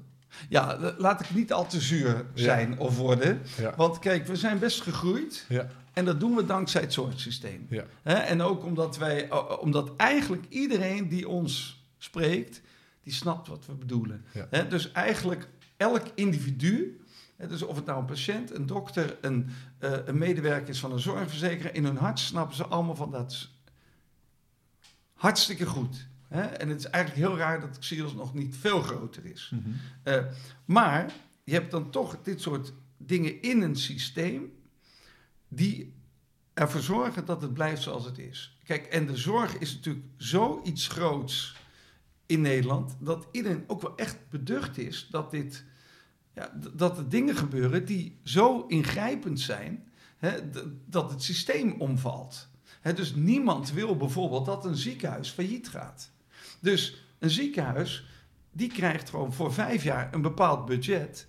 Ja, laat ik niet al te zuur zijn ja. of worden. Ja. Want kijk, we zijn best gegroeid. Ja. En dat doen we dankzij het zorgsysteem. En ook omdat wij, omdat eigenlijk iedereen die ons spreekt, die snapt wat we bedoelen. Dus eigenlijk elk individu dus of het nou een patiënt, een dokter, een, uh, een medewerker is van een zorgverzekeraar, in hun hart snappen ze allemaal van dat hartstikke goed. En het is eigenlijk heel raar dat Xios nog niet veel groter is. Mm -hmm. uh, maar je hebt dan toch dit soort dingen in een systeem die ervoor zorgen dat het blijft zoals het is. Kijk, en de zorg is natuurlijk zoiets groots in Nederland, dat iedereen ook wel echt beducht is dat, dit, ja, dat er dingen gebeuren die zo ingrijpend zijn, hè, dat het systeem omvalt. Dus niemand wil bijvoorbeeld dat een ziekenhuis failliet gaat. Dus een ziekenhuis, die krijgt gewoon voor vijf jaar een bepaald budget.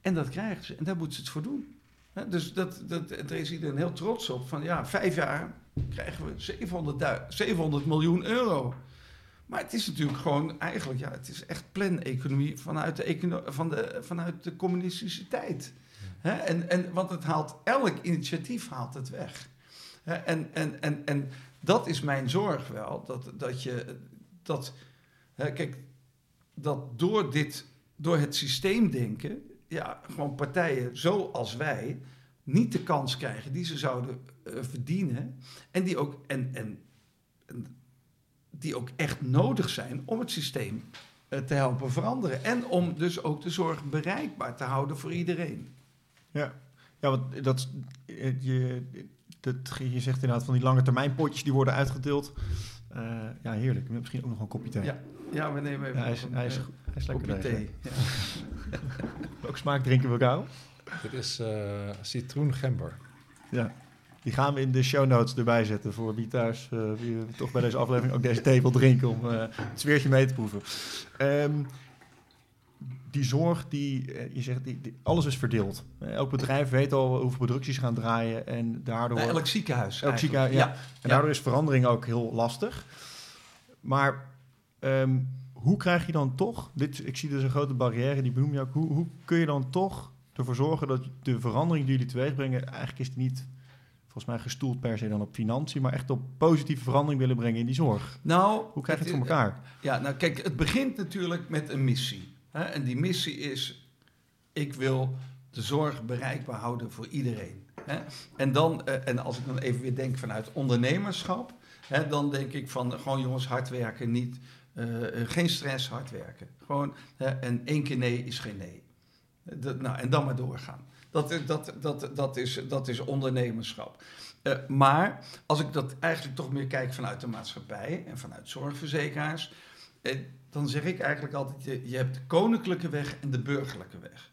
En dat krijgen ze. En daar moeten ze het voor doen. Dus dat, dat, daar is iedereen heel trots op. Van ja, vijf jaar krijgen we 700, du- 700 miljoen euro. Maar het is natuurlijk gewoon eigenlijk, ja, het is echt planeconomie vanuit de, van de, vanuit de communistische tijd. En, en, want het haalt, elk initiatief haalt het weg. En, en, en, en dat is mijn zorg wel, dat, dat je, dat, kijk, dat door dit, door het systeemdenken, ja, gewoon partijen zoals wij niet de kans krijgen die ze zouden eh, verdienen en die ook, en, en, die ook echt nodig zijn om het systeem eh, te helpen veranderen. En om dus ook de zorg bereikbaar te houden voor iedereen. Ja, ja want dat, eh, je, dat, je zegt inderdaad van die lange termijn potjes die worden uitgedeeld. Eh, ja, heerlijk. Misschien ook nog een kopje thee. Ja, ja we nemen even Ja, hij, is, nog hij, is, eh, hij is lekker kopje thee. Ja. <laughs> Welke smaak drinken we gauw? Dit is eh citroengember. Ja. Die gaan we in de show notes erbij zetten voor wie thuis eh, wie toch bij deze aflevering ook deze thee wil drinken om eh, het sfeertje mee te proeven. Ehm, die zorg, die, eh, je zegt, die, die- alles is verdeeld. Eh, elk bedrijf weet al hoeveel producties gaan draaien en daardoor... Nou, elk ziekenhuis. Elk ziekenhuis, ja. En ja. daardoor is verandering ook heel lastig. Maar ehm, hoe krijg je dan toch, dit, ik zie dus een grote barrière, die benoem je ook, hoe, hoe kun je dan toch ervoor zorgen dat de verandering die jullie teweeg brengen, eigenlijk is die niet volgens mij gestoeld per se dan op financiën, maar echt op positieve verandering willen brengen in die zorg. Nou, Hoe krijg je het het voor elkaar? Ja, nou kijk, het begint natuurlijk met een missie. En die missie is, ik wil de zorg bereikbaar houden voor iedereen. En, dan, eh, en als ik dan even weer denk vanuit ondernemerschap, dan denk ik van gewoon jongens, hard werken, niet, eh, eh, geen stress, hard werken. Gewoon, en één keer nee is geen nee. Dat, nou, en dan maar doorgaan. Dat, dat, dat, dat, is, dat is ondernemerschap. Maar als ik dat eigenlijk toch meer kijk vanuit de maatschappij en vanuit zorgverzekeraars, dan zeg ik eigenlijk altijd: je, hebt de koninklijke weg en de burgerlijke weg.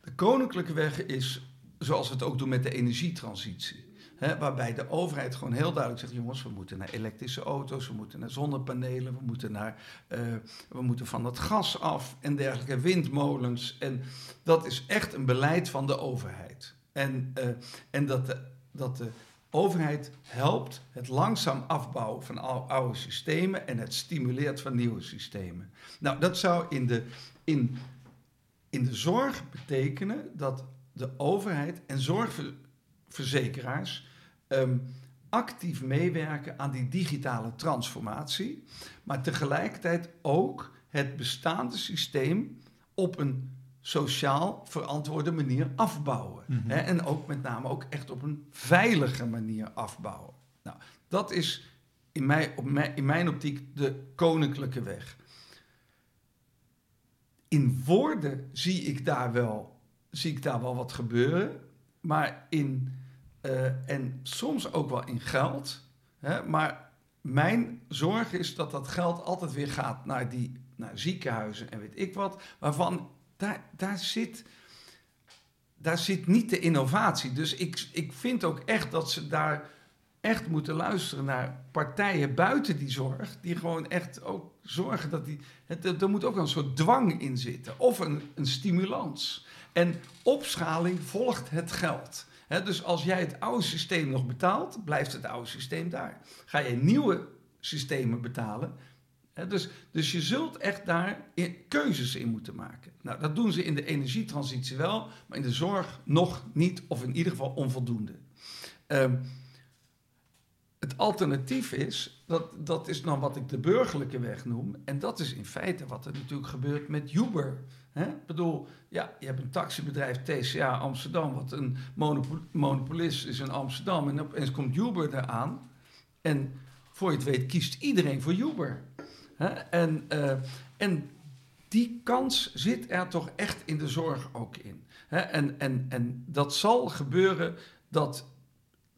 De koninklijke weg is zoals we het ook doen met de energietransitie. Waarbij de overheid gewoon heel duidelijk zegt: jongens, we moeten naar elektrische auto's, we moeten naar zonnepanelen, we moeten, naar, eh, we moeten van het gas af en dergelijke, windmolens. En dat is echt een beleid van de overheid. En, eh, en dat, de, dat de overheid helpt het langzaam afbouwen van oude systemen en het stimuleert van nieuwe systemen. Nou, dat zou in de, in, in de zorg betekenen dat de overheid en zorgverzekeraars ehm, actief meewerken aan die digitale transformatie, maar tegelijkertijd ook het bestaande systeem op een sociaal verantwoorde manier afbouwen. Mhm. Hè, en ook met name ook echt op een veilige manier afbouwen. Nou, dat is in, mij, op mijn, in mijn optiek de koninklijke weg. In woorden zie ik daar wel, zie ik daar wel wat gebeuren, maar in, eh, en soms ook wel in geld. Hè, maar mijn zorg is dat dat geld altijd weer gaat naar, die, naar ziekenhuizen en weet ik wat, waarvan daar, zit daar zit niet de innovatie. Dus ik, ik vind ook echt dat ze daar echt moeten luisteren naar partijen buiten die zorg. Die gewoon echt ook zorgen dat die. Het, er moet ook een soort dwang in zitten. Of een, een stimulans. En opschaling volgt het geld. Dus als jij het oude systeem nog betaalt, blijft het oude systeem daar. Ga je nieuwe systemen betalen. Dus, dus je zult echt daar keuzes in moeten maken. Nou, dat doen ze in de energietransitie wel, maar in de zorg nog niet, of in ieder geval onvoldoende. Ehm, het alternatief is, dat, dat is dan wat ik de burgerlijke weg noem. En dat is in feite wat er natuurlijk gebeurt met Uber. Ik bedoel, ja, je hebt een taxibedrijf TCA Amsterdam, wat een monopo- monopolist is in Amsterdam. En opeens komt Uber eraan. En voor je het weet kiest iedereen voor Uber. Hè? En, eh, en die kans zit er toch echt in de zorg ook in. Hè? En, en, en dat zal gebeuren dat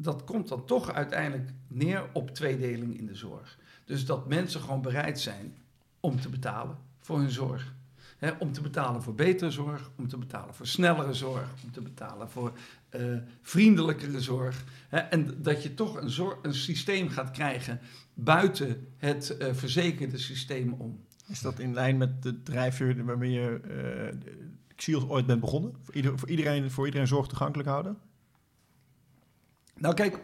dat komt dan toch uiteindelijk neer op tweedeling in de zorg. Dus dat mensen gewoon bereid zijn om te betalen voor hun zorg. Hè, om te betalen voor betere zorg, om te betalen voor snellere zorg, om te betalen voor eh, vriendelijkere zorg. Hè, en dat je toch een, zorg, een systeem gaat krijgen buiten het eh, verzekerde systeem om. Is dat in lijn met de drijfveer waarmee je uh, ooit bent begonnen? Voor, ieder, voor, iedereen, voor iedereen zorg toegankelijk houden? Nou kijk,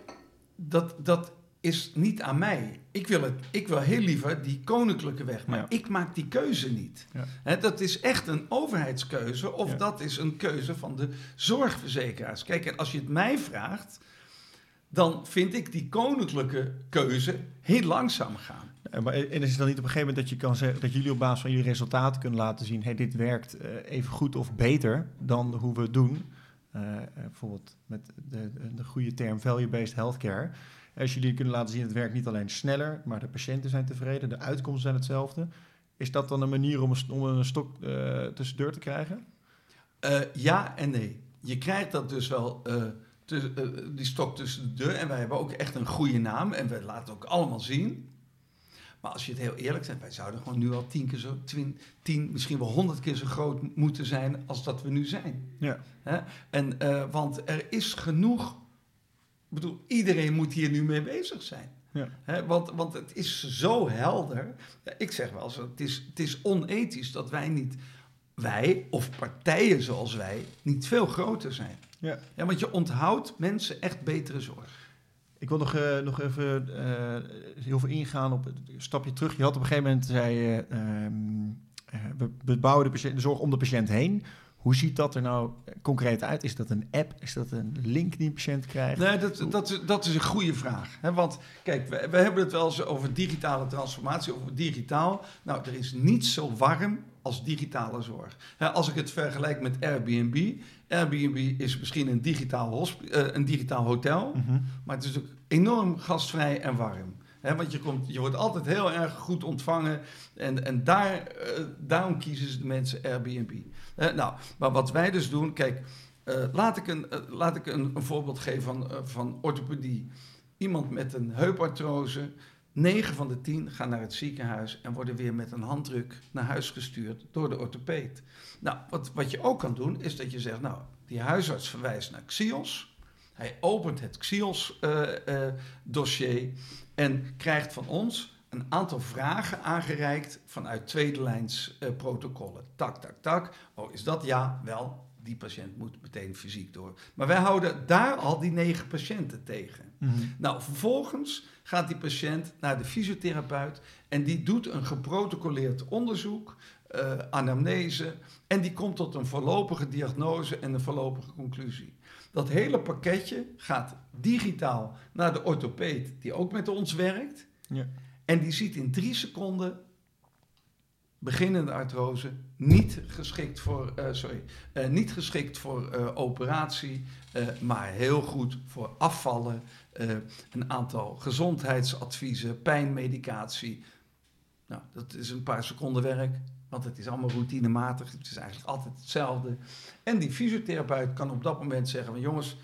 dat, dat is niet aan mij. Ik wil, het, ik wil heel liever die koninklijke weg, maar ik maak die keuze niet. Ja. dat is echt een overheidskeuze of dat is een keuze van de zorgverzekeraars. Kijk, en als je het mij vraagt, dan vind ik die koninklijke keuze heel langzaam gaan. maar en is het dan niet op een gegeven moment dat je kan zeggen dat jullie op basis van jullie resultaten kunnen laten zien: hey, dit werkt uh, even goed of beter dan hoe we het doen? Uh, bijvoorbeeld met de, de goede term value-based healthcare. Als jullie kunnen laten zien, het werkt niet alleen sneller, maar de patiënten zijn tevreden, de uitkomsten zijn hetzelfde. Is dat dan een manier om een, om een stok uh, tussen deur te krijgen? Uh, ja en nee. Je krijgt dat dus wel, uh, die stok tussen de deur. En wij hebben ook echt een goede naam en we laten het ook allemaal zien. Maar als je het heel eerlijk zegt, wij zouden gewoon nu al tien keer zo, twin, tien, misschien wel honderd keer zo groot moeten zijn als dat we nu zijn. Ja. Hè? En, want er is genoeg ik bedoel, iedereen moet hier nu mee bezig zijn. Ja. want, want het is zo helder. Ik zeg wel eens, het is, het is onethisch dat wij niet, wij of partijen zoals wij, niet veel groter zijn. Ja. Ja, want je onthoudt mensen echt betere zorg. Ik wil nog, uh, nog even uh, heel veel ingaan op een stapje terug. Je had op een gegeven moment, zei je, uh, we bouwen de, patiënt, de zorg om de patiënt heen. Hoe ziet dat er nou concreet uit? Is dat een app? Is dat een link die een patiënt krijgt? Nee, dat, dat, is, dat is een goede vraag. Want kijk, we, we, hebben het wel eens over digitale transformatie, over digitaal. Nou, er is niets zo warm als digitale zorg. als ik het vergelijk met Airbnb. Airbnb is misschien een digitaal, uh, een digitaal hotel, mhm. maar het is ook enorm gastvrij en warm want je, komt, je wordt altijd heel erg goed ontvangen. En, en daar, uh, daarom kiezen de mensen Airbnb. Nou, maar wat wij dus doen, kijk, uh, laat ik een, uh, laat ik een, voorbeeld geven van, van orthopedie. Iemand met een heupartrose, 9 van de 10 gaan naar het ziekenhuis en worden weer met een handdruk naar huis gestuurd door de orthopeed. Nou, wat, wat je ook kan doen, is dat je zegt, nou, die huisarts verwijst naar Xios. Hij opent het Xios-dossier en krijgt van ons een aantal vragen aangereikt vanuit tweede lijns protocollen. Tak, tak, tak. Oh, is dat ja? Wel, die patiënt moet meteen fysiek door. Maar wij houden daar al die negen patiënten tegen. Mhm. Nou, vervolgens gaat die patiënt naar de fysiotherapeut en die doet een geprotocoleerd onderzoek, uh, anamnese, en die komt tot een voorlopige diagnose en een voorlopige conclusie. Dat hele pakketje gaat digitaal naar de orthopeed, die ook met ons werkt. Ja. En die ziet in drie seconden beginnende artrose niet geschikt voor, uh, sorry, uh, niet geschikt voor uh, operatie, maar heel goed voor afvallen, een aantal gezondheidsadviezen, pijnmedicatie. Nou, dat is een paar seconden werk. Want het is allemaal routinematig. Het is eigenlijk altijd hetzelfde. En die fysiotherapeut kan op dat moment zeggen: van, Jongens,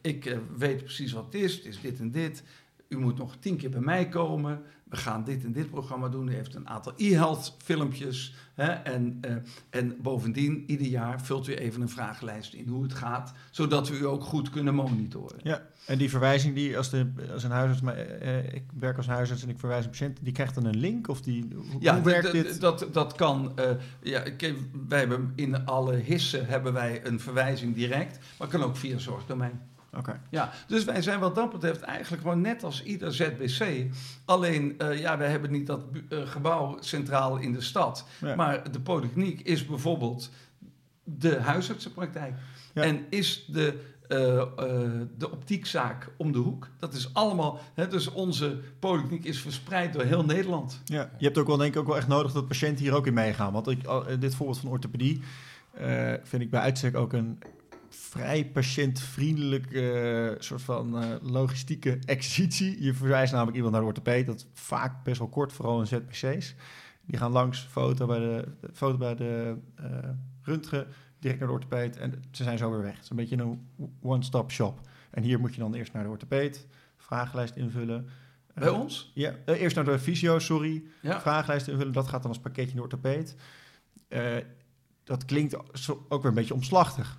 ik weet precies wat het is. Het is dit en dit. U moet nog tien keer bij mij komen we gaan dit en dit programma doen. U heeft een aantal e-health filmpjes. Hè, en, uh, en bovendien, ieder jaar vult u even een vragenlijst in hoe het gaat, zodat we u ook goed kunnen monitoren. Ja, en die verwijzing die als, de, als een huisarts, maar, uh, ik werk als huisarts en ik verwijs een patiënt, die krijgt dan een link? Of die, hoe, ja, werkt dit? Dat, dat kan. Uh, ja, wij hebben in alle hissen hebben wij een verwijzing direct, maar kan ook via zorgdomein. Ja, dus wij zijn wat dat betreft eigenlijk gewoon net als ieder ZBC. Alleen, uh, ja, wij hebben niet dat uh, gebouw centraal in de stad. Maar de polykliniek is bijvoorbeeld de huisartsenpraktijk. Ja. En is de, uh, de optiekzaak om de hoek. Dat is allemaal... Hè, dus onze polykliniek is verspreid door heel Nederland. Ja, je hebt ook wel denk ik ook wel echt nodig dat patiënten hier ook in meegaan. Want ik, dit voorbeeld van orthopedie... vind ik bij uitstek ook een vrij patiëntvriendelijke uh, soort van uh, logistieke exercitie. Je verwijst namelijk iemand naar de orthopeed. Dat vaak best wel kort, vooral in ZPC's. Die gaan langs, foto bij de, foto bij de uh, röntgen, direct naar de orthopeed. En ze zijn zo weer weg. Het is een beetje een one-stop shop. En hier moet je dan eerst naar de orthopeed, vragenlijst invullen. Bij Eh, ons? Ja, eh, eerst naar de fysio, sorry. Ja. Vragenlijst invullen, dat gaat dan als pakketje in de orthopeed. Eh, dat klinkt ook weer een beetje omslachtig.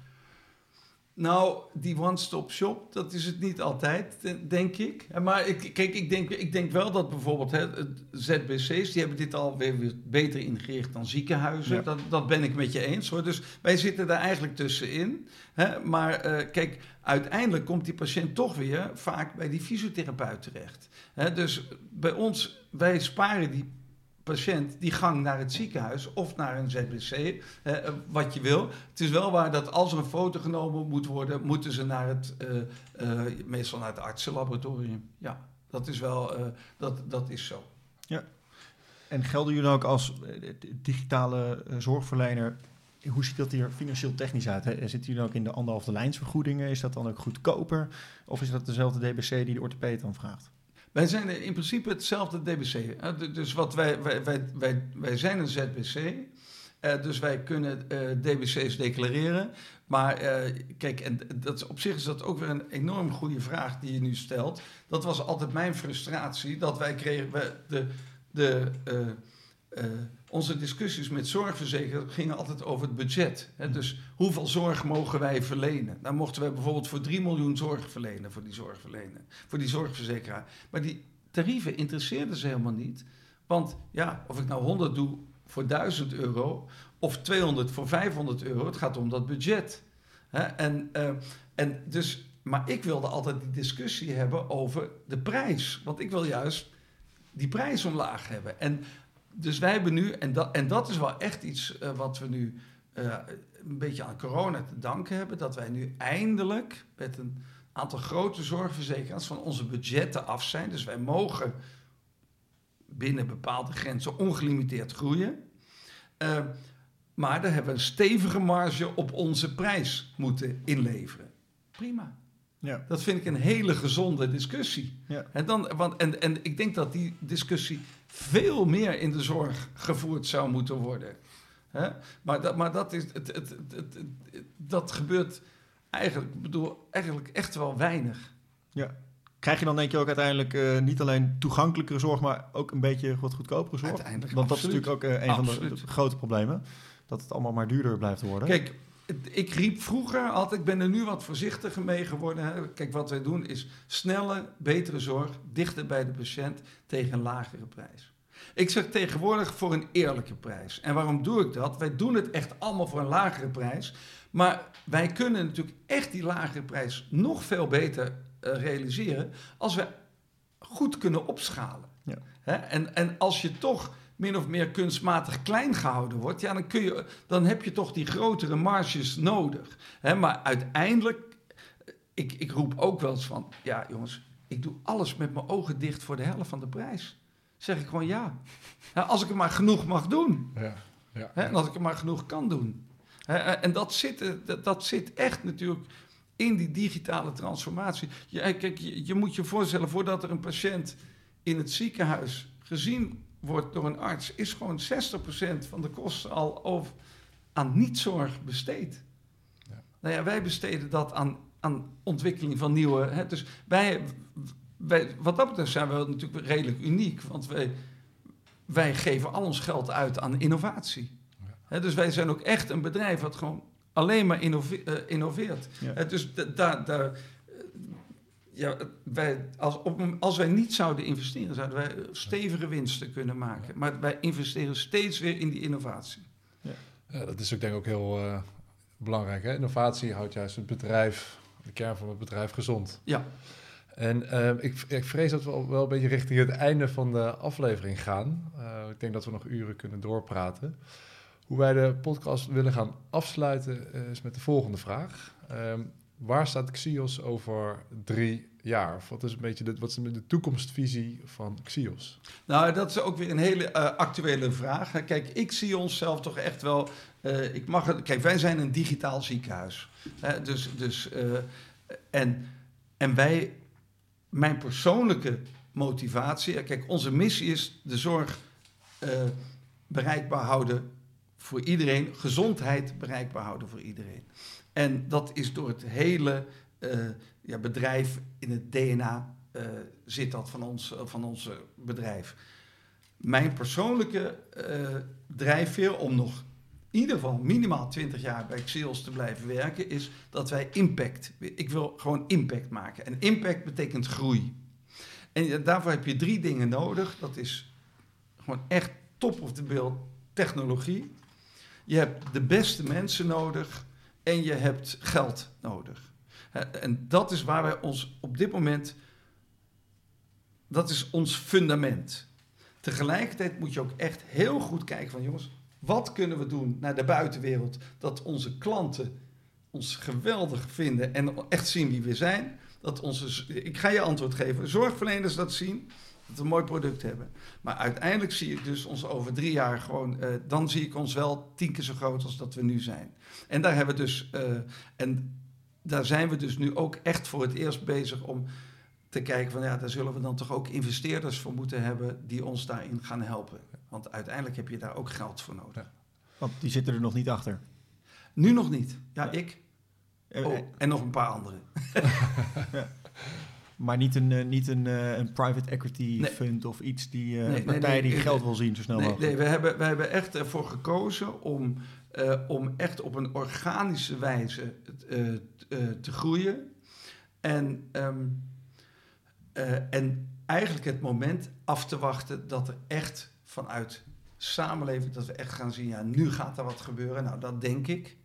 Nou, die one-stop shop, dat is het niet altijd, de- denk ik. Maar ik, kijk, ik denk, ik denk wel dat bijvoorbeeld hè, ZBC's, die hebben dit alweer weer beter ingericht dan ziekenhuizen. Ja. Dat, dat ben ik met je eens hoor. Dus wij zitten daar eigenlijk tussenin. Hè? Maar eh, kijk, uiteindelijk komt die patiënt toch weer vaak bij die fysiotherapeut terecht. Hè? Dus bij ons, wij sparen die patiënt die gang naar het ziekenhuis of naar een ZBC, eh, wat je wil. Het is wel waar dat als er een foto genomen moet worden, moeten ze naar het, eh, eh, meestal naar het artsenlaboratorium. Ja, dat is wel, eh, dat, dat is zo. En gelden jullie ook als eh, digitale eh, zorgverlener? Hoe ziet dat hier financieel technisch uit? Hè? Zitten jullie ook in de anderhalve lijnsvergoedingen? Is dat dan ook goedkoper? Of is dat dezelfde DBC die de orthopeed dan vraagt? Wij zijn in principe hetzelfde DBC. Du- Dus wat wij, wij, wij, wij, wij zijn een ZBC. eh, dus wij kunnen eh, DBC's declareren. Maar eh, kijk, en dat, op zich is dat ook weer een enorm goede vraag die je nu stelt. Dat was altijd mijn frustratie. Dat wij kregen we de, de, eh, onze discussies met zorgverzekeraars gingen altijd over het budget. Hè? Dus hoeveel zorg mogen wij verlenen? Dan mochten wij bijvoorbeeld voor 3 miljoen zorg verlenen voor die zorgverlener, voor die zorgverzekeraar. Maar die tarieven interesseerden ze helemaal niet. Want ja, of ik nou 100 doe voor 1000 euro of 200 voor 500 euro, het gaat om dat budget. Hè? En, eh, en dus, maar ik wilde altijd die discussie hebben over de prijs. Want ik wil juist die prijs omlaag hebben. En dus wij hebben nu, en dat, en dat is wel echt iets eh, wat we nu eh, een beetje aan corona te danken hebben, dat wij nu eindelijk met een aantal grote zorgverzekeraars van onze budgetten af zijn. Dus wij mogen binnen bepaalde grenzen ongelimiteerd groeien. Eh, maar daar hebben we een stevige marge op onze prijs moeten inleveren. Prima. Ja. Dat vind ik een hele gezonde discussie. Ja. En, dan, want, en, en ik denk dat die discussie veel meer in de zorg gevoerd zou moeten worden. Hè? Maar, dat, maar dat, is, het, het, het, dat gebeurt eigenlijk, bedoel, eigenlijk echt wel weinig. Krijg je dan denk je ook uiteindelijk eh, niet alleen toegankelijkere zorg, maar ook een beetje wat goedkopere zorg? Uiteindelijk, Want dat is absoluut. natuurlijk ook eh, een van de, Absoluut. de grote problemen. Dat het allemaal maar duurder blijft worden. Kijk, ik riep vroeger altijd, ik ben er nu wat voorzichtiger mee geworden. Kijk, wat wij doen is snelle, betere zorg, dichter bij de patiënt tegen een lagere prijs. Ik zeg tegenwoordig voor een eerlijke prijs. En waarom doe ik dat? Wij doen het echt allemaal voor een lagere prijs. Maar wij kunnen natuurlijk echt die lagere prijs nog veel beter eh, realiseren als we goed kunnen opschalen. Ja. Hè? En, en als je toch min of meer kunstmatig klein gehouden wordt, ja, dan, kun je, dan heb je toch die grotere marges nodig. Hè? Maar uiteindelijk, ik, ik roep ook wel eens van, ja jongens, ik doe alles met mijn ogen dicht voor de helft van de prijs. Zeg ik gewoon ja. Ja, als ik er maar genoeg mag doen. Ja, ja. Hè, en als ik er maar genoeg kan doen. Hè, en dat zit, eh, dat, dat zit echt natuurlijk in die digitale transformatie. Je, eh, kijk, je, je moet je voorstellen, voordat er een patiënt in het ziekenhuis gezien wordt door een arts, is gewoon 60% van de kosten al over, aan niet-zorg besteed. Ja. Nou ja, wij besteden dat aan, aan ontwikkeling van nieuwe. Hè, dus wij, wij, wat dat betreft zijn we natuurlijk redelijk uniek, want wij, wij geven al ons geld uit aan innovatie. Ja. Hè, dus wij zijn ook echt een bedrijf wat gewoon alleen maar eh, innoveert. Ja. Hè, dus da- daar. daar eh, ja, wij, als, op, als wij niet zouden investeren, zouden wij stevige winsten kunnen maken. Maar wij investeren steeds weer in die innovatie. Ja, dat is ook denk ik ook heel eh, belangrijk. Hè? Innovatie houdt juist het bedrijf, de kern van het bedrijf, gezond. Ja. En eh, ik, ik vrees dat we al wel een beetje richting het einde van de aflevering gaan. Eh, ik denk dat we nog uren kunnen doorpraten. Hoe wij de podcast willen gaan afsluiten eh, is met de volgende vraag. Ehm, waar staat Xios over drie jaar? Of wat is een beetje de, wat is de toekomstvisie van Xios? Nou, dat is ook weer een hele eh, actuele vraag. Kijk, ik zie onszelf toch echt wel. eh, ik mag het, kijk, wij zijn een digitaal ziekenhuis. Dus, dus, eh, en, en wij, mijn persoonlijke motivatie. Kijk, onze missie is de zorg bereikbaar houden voor iedereen, gezondheid bereikbaar houden voor iedereen. En dat is door het hele eh, ja, bedrijf, in het DNA eh, zit dat van ons, eh, van ons bedrijf. Mijn persoonlijke drijfveer om nog in ieder geval minimaal 20 jaar bij Xeels te blijven werken, is dat wij impact. Ik wil gewoon impact maken. En impact betekent groei. En daarvoor heb je drie dingen nodig. Dat is gewoon echt top of the bill technologie. Je hebt de beste mensen nodig en je hebt geld nodig. En dat is waar wij ons op dit moment. Dat is ons fundament. Tegelijkertijd moet je ook echt heel goed kijken van jongens, wat kunnen we doen naar de buitenwereld dat onze klanten ons geweldig vinden en echt zien wie we zijn. Dat onze, ik ga je antwoord geven. Zorgverleners dat zien, dat we een mooi product hebben. Maar uiteindelijk zie ik dus ons over drie jaar gewoon, eh, dan zie ik ons wel tien keer zo groot als dat we nu zijn. En daar hebben we dus, eh, en daar zijn we dus nu ook echt voor het eerst bezig om te kijken van ja, daar zullen we dan toch ook investeerders voor moeten hebben die ons daarin gaan helpen. Want uiteindelijk heb je daar ook geld voor nodig. Want die zitten er nog niet achter. Nu nog niet. Ja, Ja. ik. Eh, Oh, en nog een paar anderen. <laughs> <laughs> Maar niet een, eh, niet een, eh, een private equity Nee. fund of iets die eh, Nee, een partij nee, die geld wil zien zo snel Nee, mogelijk. nee we, hebben, we hebben echt ervoor gekozen om, om echt op een organische wijze te groeien. En, ehm, eh, en eigenlijk het moment af te wachten dat er echt vanuit samenleving, dat we echt gaan zien, ja, nu gaat er wat gebeuren. Nou, dat denk ik.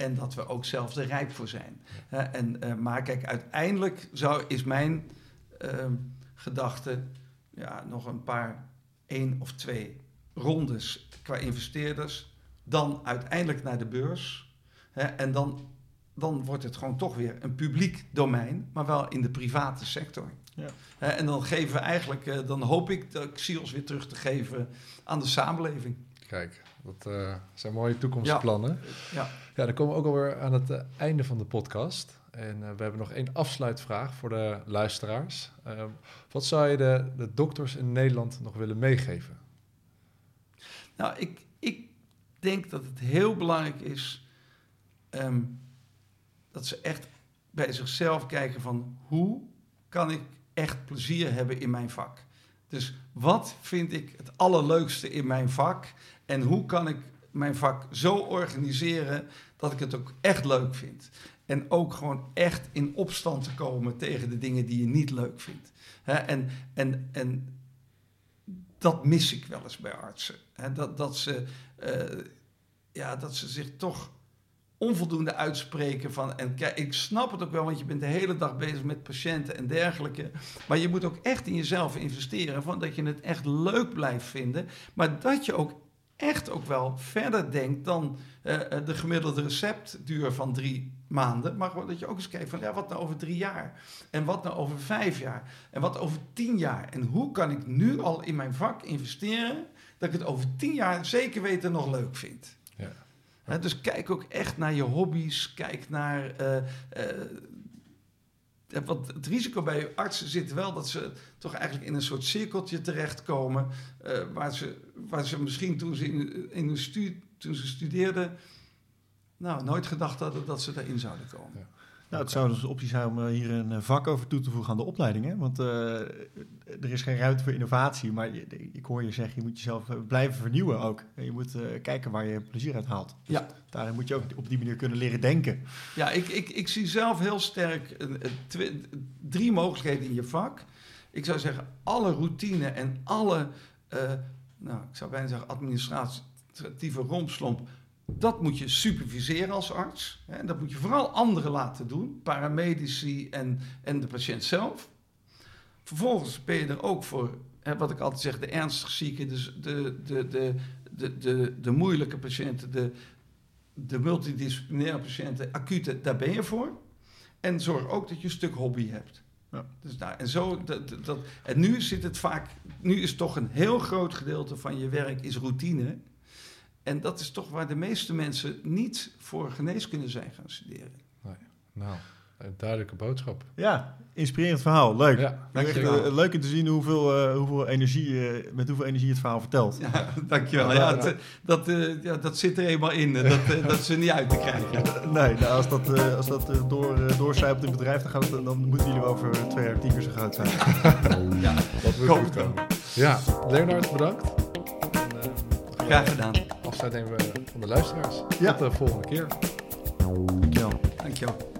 En dat we ook zelf er rijp voor zijn. Hè, en, eh, maar kijk, uiteindelijk zou, is mijn ehm, gedachte ja, nog een paar, één of twee rondes qua investeerders. Dan uiteindelijk naar de beurs. Hè, en dan, dan wordt het gewoon toch weer een publiek domein, maar wel in de private sector. Ja. Hè, en dan geven we eigenlijk, eh, dan hoop ik dat Xios weer terug te geven aan de samenleving. Kijk, dat eh, zijn mooie toekomstplannen. Ja. Ja, dan komen we ook alweer aan het eh, einde van de podcast. En eh, we hebben nog één afsluitvraag voor de luisteraars. Wat zou je de, de dokters in Nederland nog willen meegeven? Nou, ik, ik denk dat het heel belangrijk is ehm, dat ze echt bij zichzelf kijken van hoe kan ik echt plezier hebben in mijn vak. Dus wat vind ik het allerleukste in mijn vak en hoe kan ik mijn vak zo organiseren dat ik het ook echt leuk vind. En ook gewoon echt in opstand te komen tegen de dingen die je niet leuk vindt. En, en, en dat mis ik wel eens bij artsen. Dat, dat, ze, eh, ja, dat ze zich toch onvoldoende uitspreken van... En kijk, ik snap het ook wel, want je bent de hele dag bezig met patiënten en dergelijke. Maar je moet ook echt in jezelf investeren... Van dat je het echt leuk blijft vinden. Maar dat je ook echt ook wel verder denkt dan eh, eh, de gemiddelde receptduur van drie maanden. Maar dat je ook eens kijkt van ja, wat nou over drie jaar? En wat nou over vijf jaar? En wat over tien jaar? En hoe kan ik nu al in mijn vak investeren dat ik het over tien jaar zeker weten nog leuk vind? Ja. Dus kijk ook echt naar je hobby's. Kijk naar. want het risico bij artsen zit wel dat ze toch eigenlijk in een soort cirkeltje terechtkomen. waar, ze, waar ze misschien toen ze, in, in hun toen ze studeerden. Nou, nooit gedacht hadden dat ze daarin zouden komen. Nou, het zou dus een optie zijn om eh, hier een eh, vak over toe te voegen aan de opleiding. Hè? Want eh, er is geen ruimte voor innovatie. Maar ik hoor je zeggen, je moet jezelf blijven vernieuwen ook. En je moet kijken waar je plezier uit haalt. Dus Ja. Daarin moet je ook op die manier kunnen leren denken. Ja, ik, ik, ik zie zelf heel sterk drie mogelijkheden in je vak. Ik zou zeggen, alle routine en alle, nou, ik zou bijna zeggen, administratieve rompslomp. Dat moet je superviseren als arts. En dat moet je vooral anderen laten doen, paramedici en, en de patiënt zelf. Vervolgens ben je er ook voor, hè, wat ik altijd zeg, de ernstig zieken, dus de, de, de, de, de, de moeilijke patiënten, de, de multidisciplinaire patiënten, acute, daar ben je voor. En zorg ook dat je een stuk hobby hebt. Ja. Dus nou, en, zo, dat- dat, en nu zit het vaak, nu is toch een heel groot gedeelte van je werk is routine. En dat is toch waar de meeste mensen niet voor geneeskunde zijn gaan studeren. Nou, Een duidelijke boodschap. Ja, inspirerend verhaal. Leuk. Ja, Dankjewel. Echt, eh, leuk om te zien hoeveel, eh, hoeveel energie, eh, met hoeveel energie het verhaal vertelt. Ja, <laughs> dankjewel. Ja, het, dat, eh, ja, dat zit er eenmaal in. Dat, dat is er niet uit te krijgen. <laughs> Nee, nou, als dat, eh, als dat door, eh, doorcijpelt in het bedrijf, dan, gaat het, dan moeten jullie wel over twee jaar tien keer zo groot zijn. Ja, dat Kom. goed komen. Ja, Leonard, bedankt. Graag gedaan. Afscheid nemen we van de luisteraars. Ja. Tot de volgende keer. Dankjewel. Dankjewel.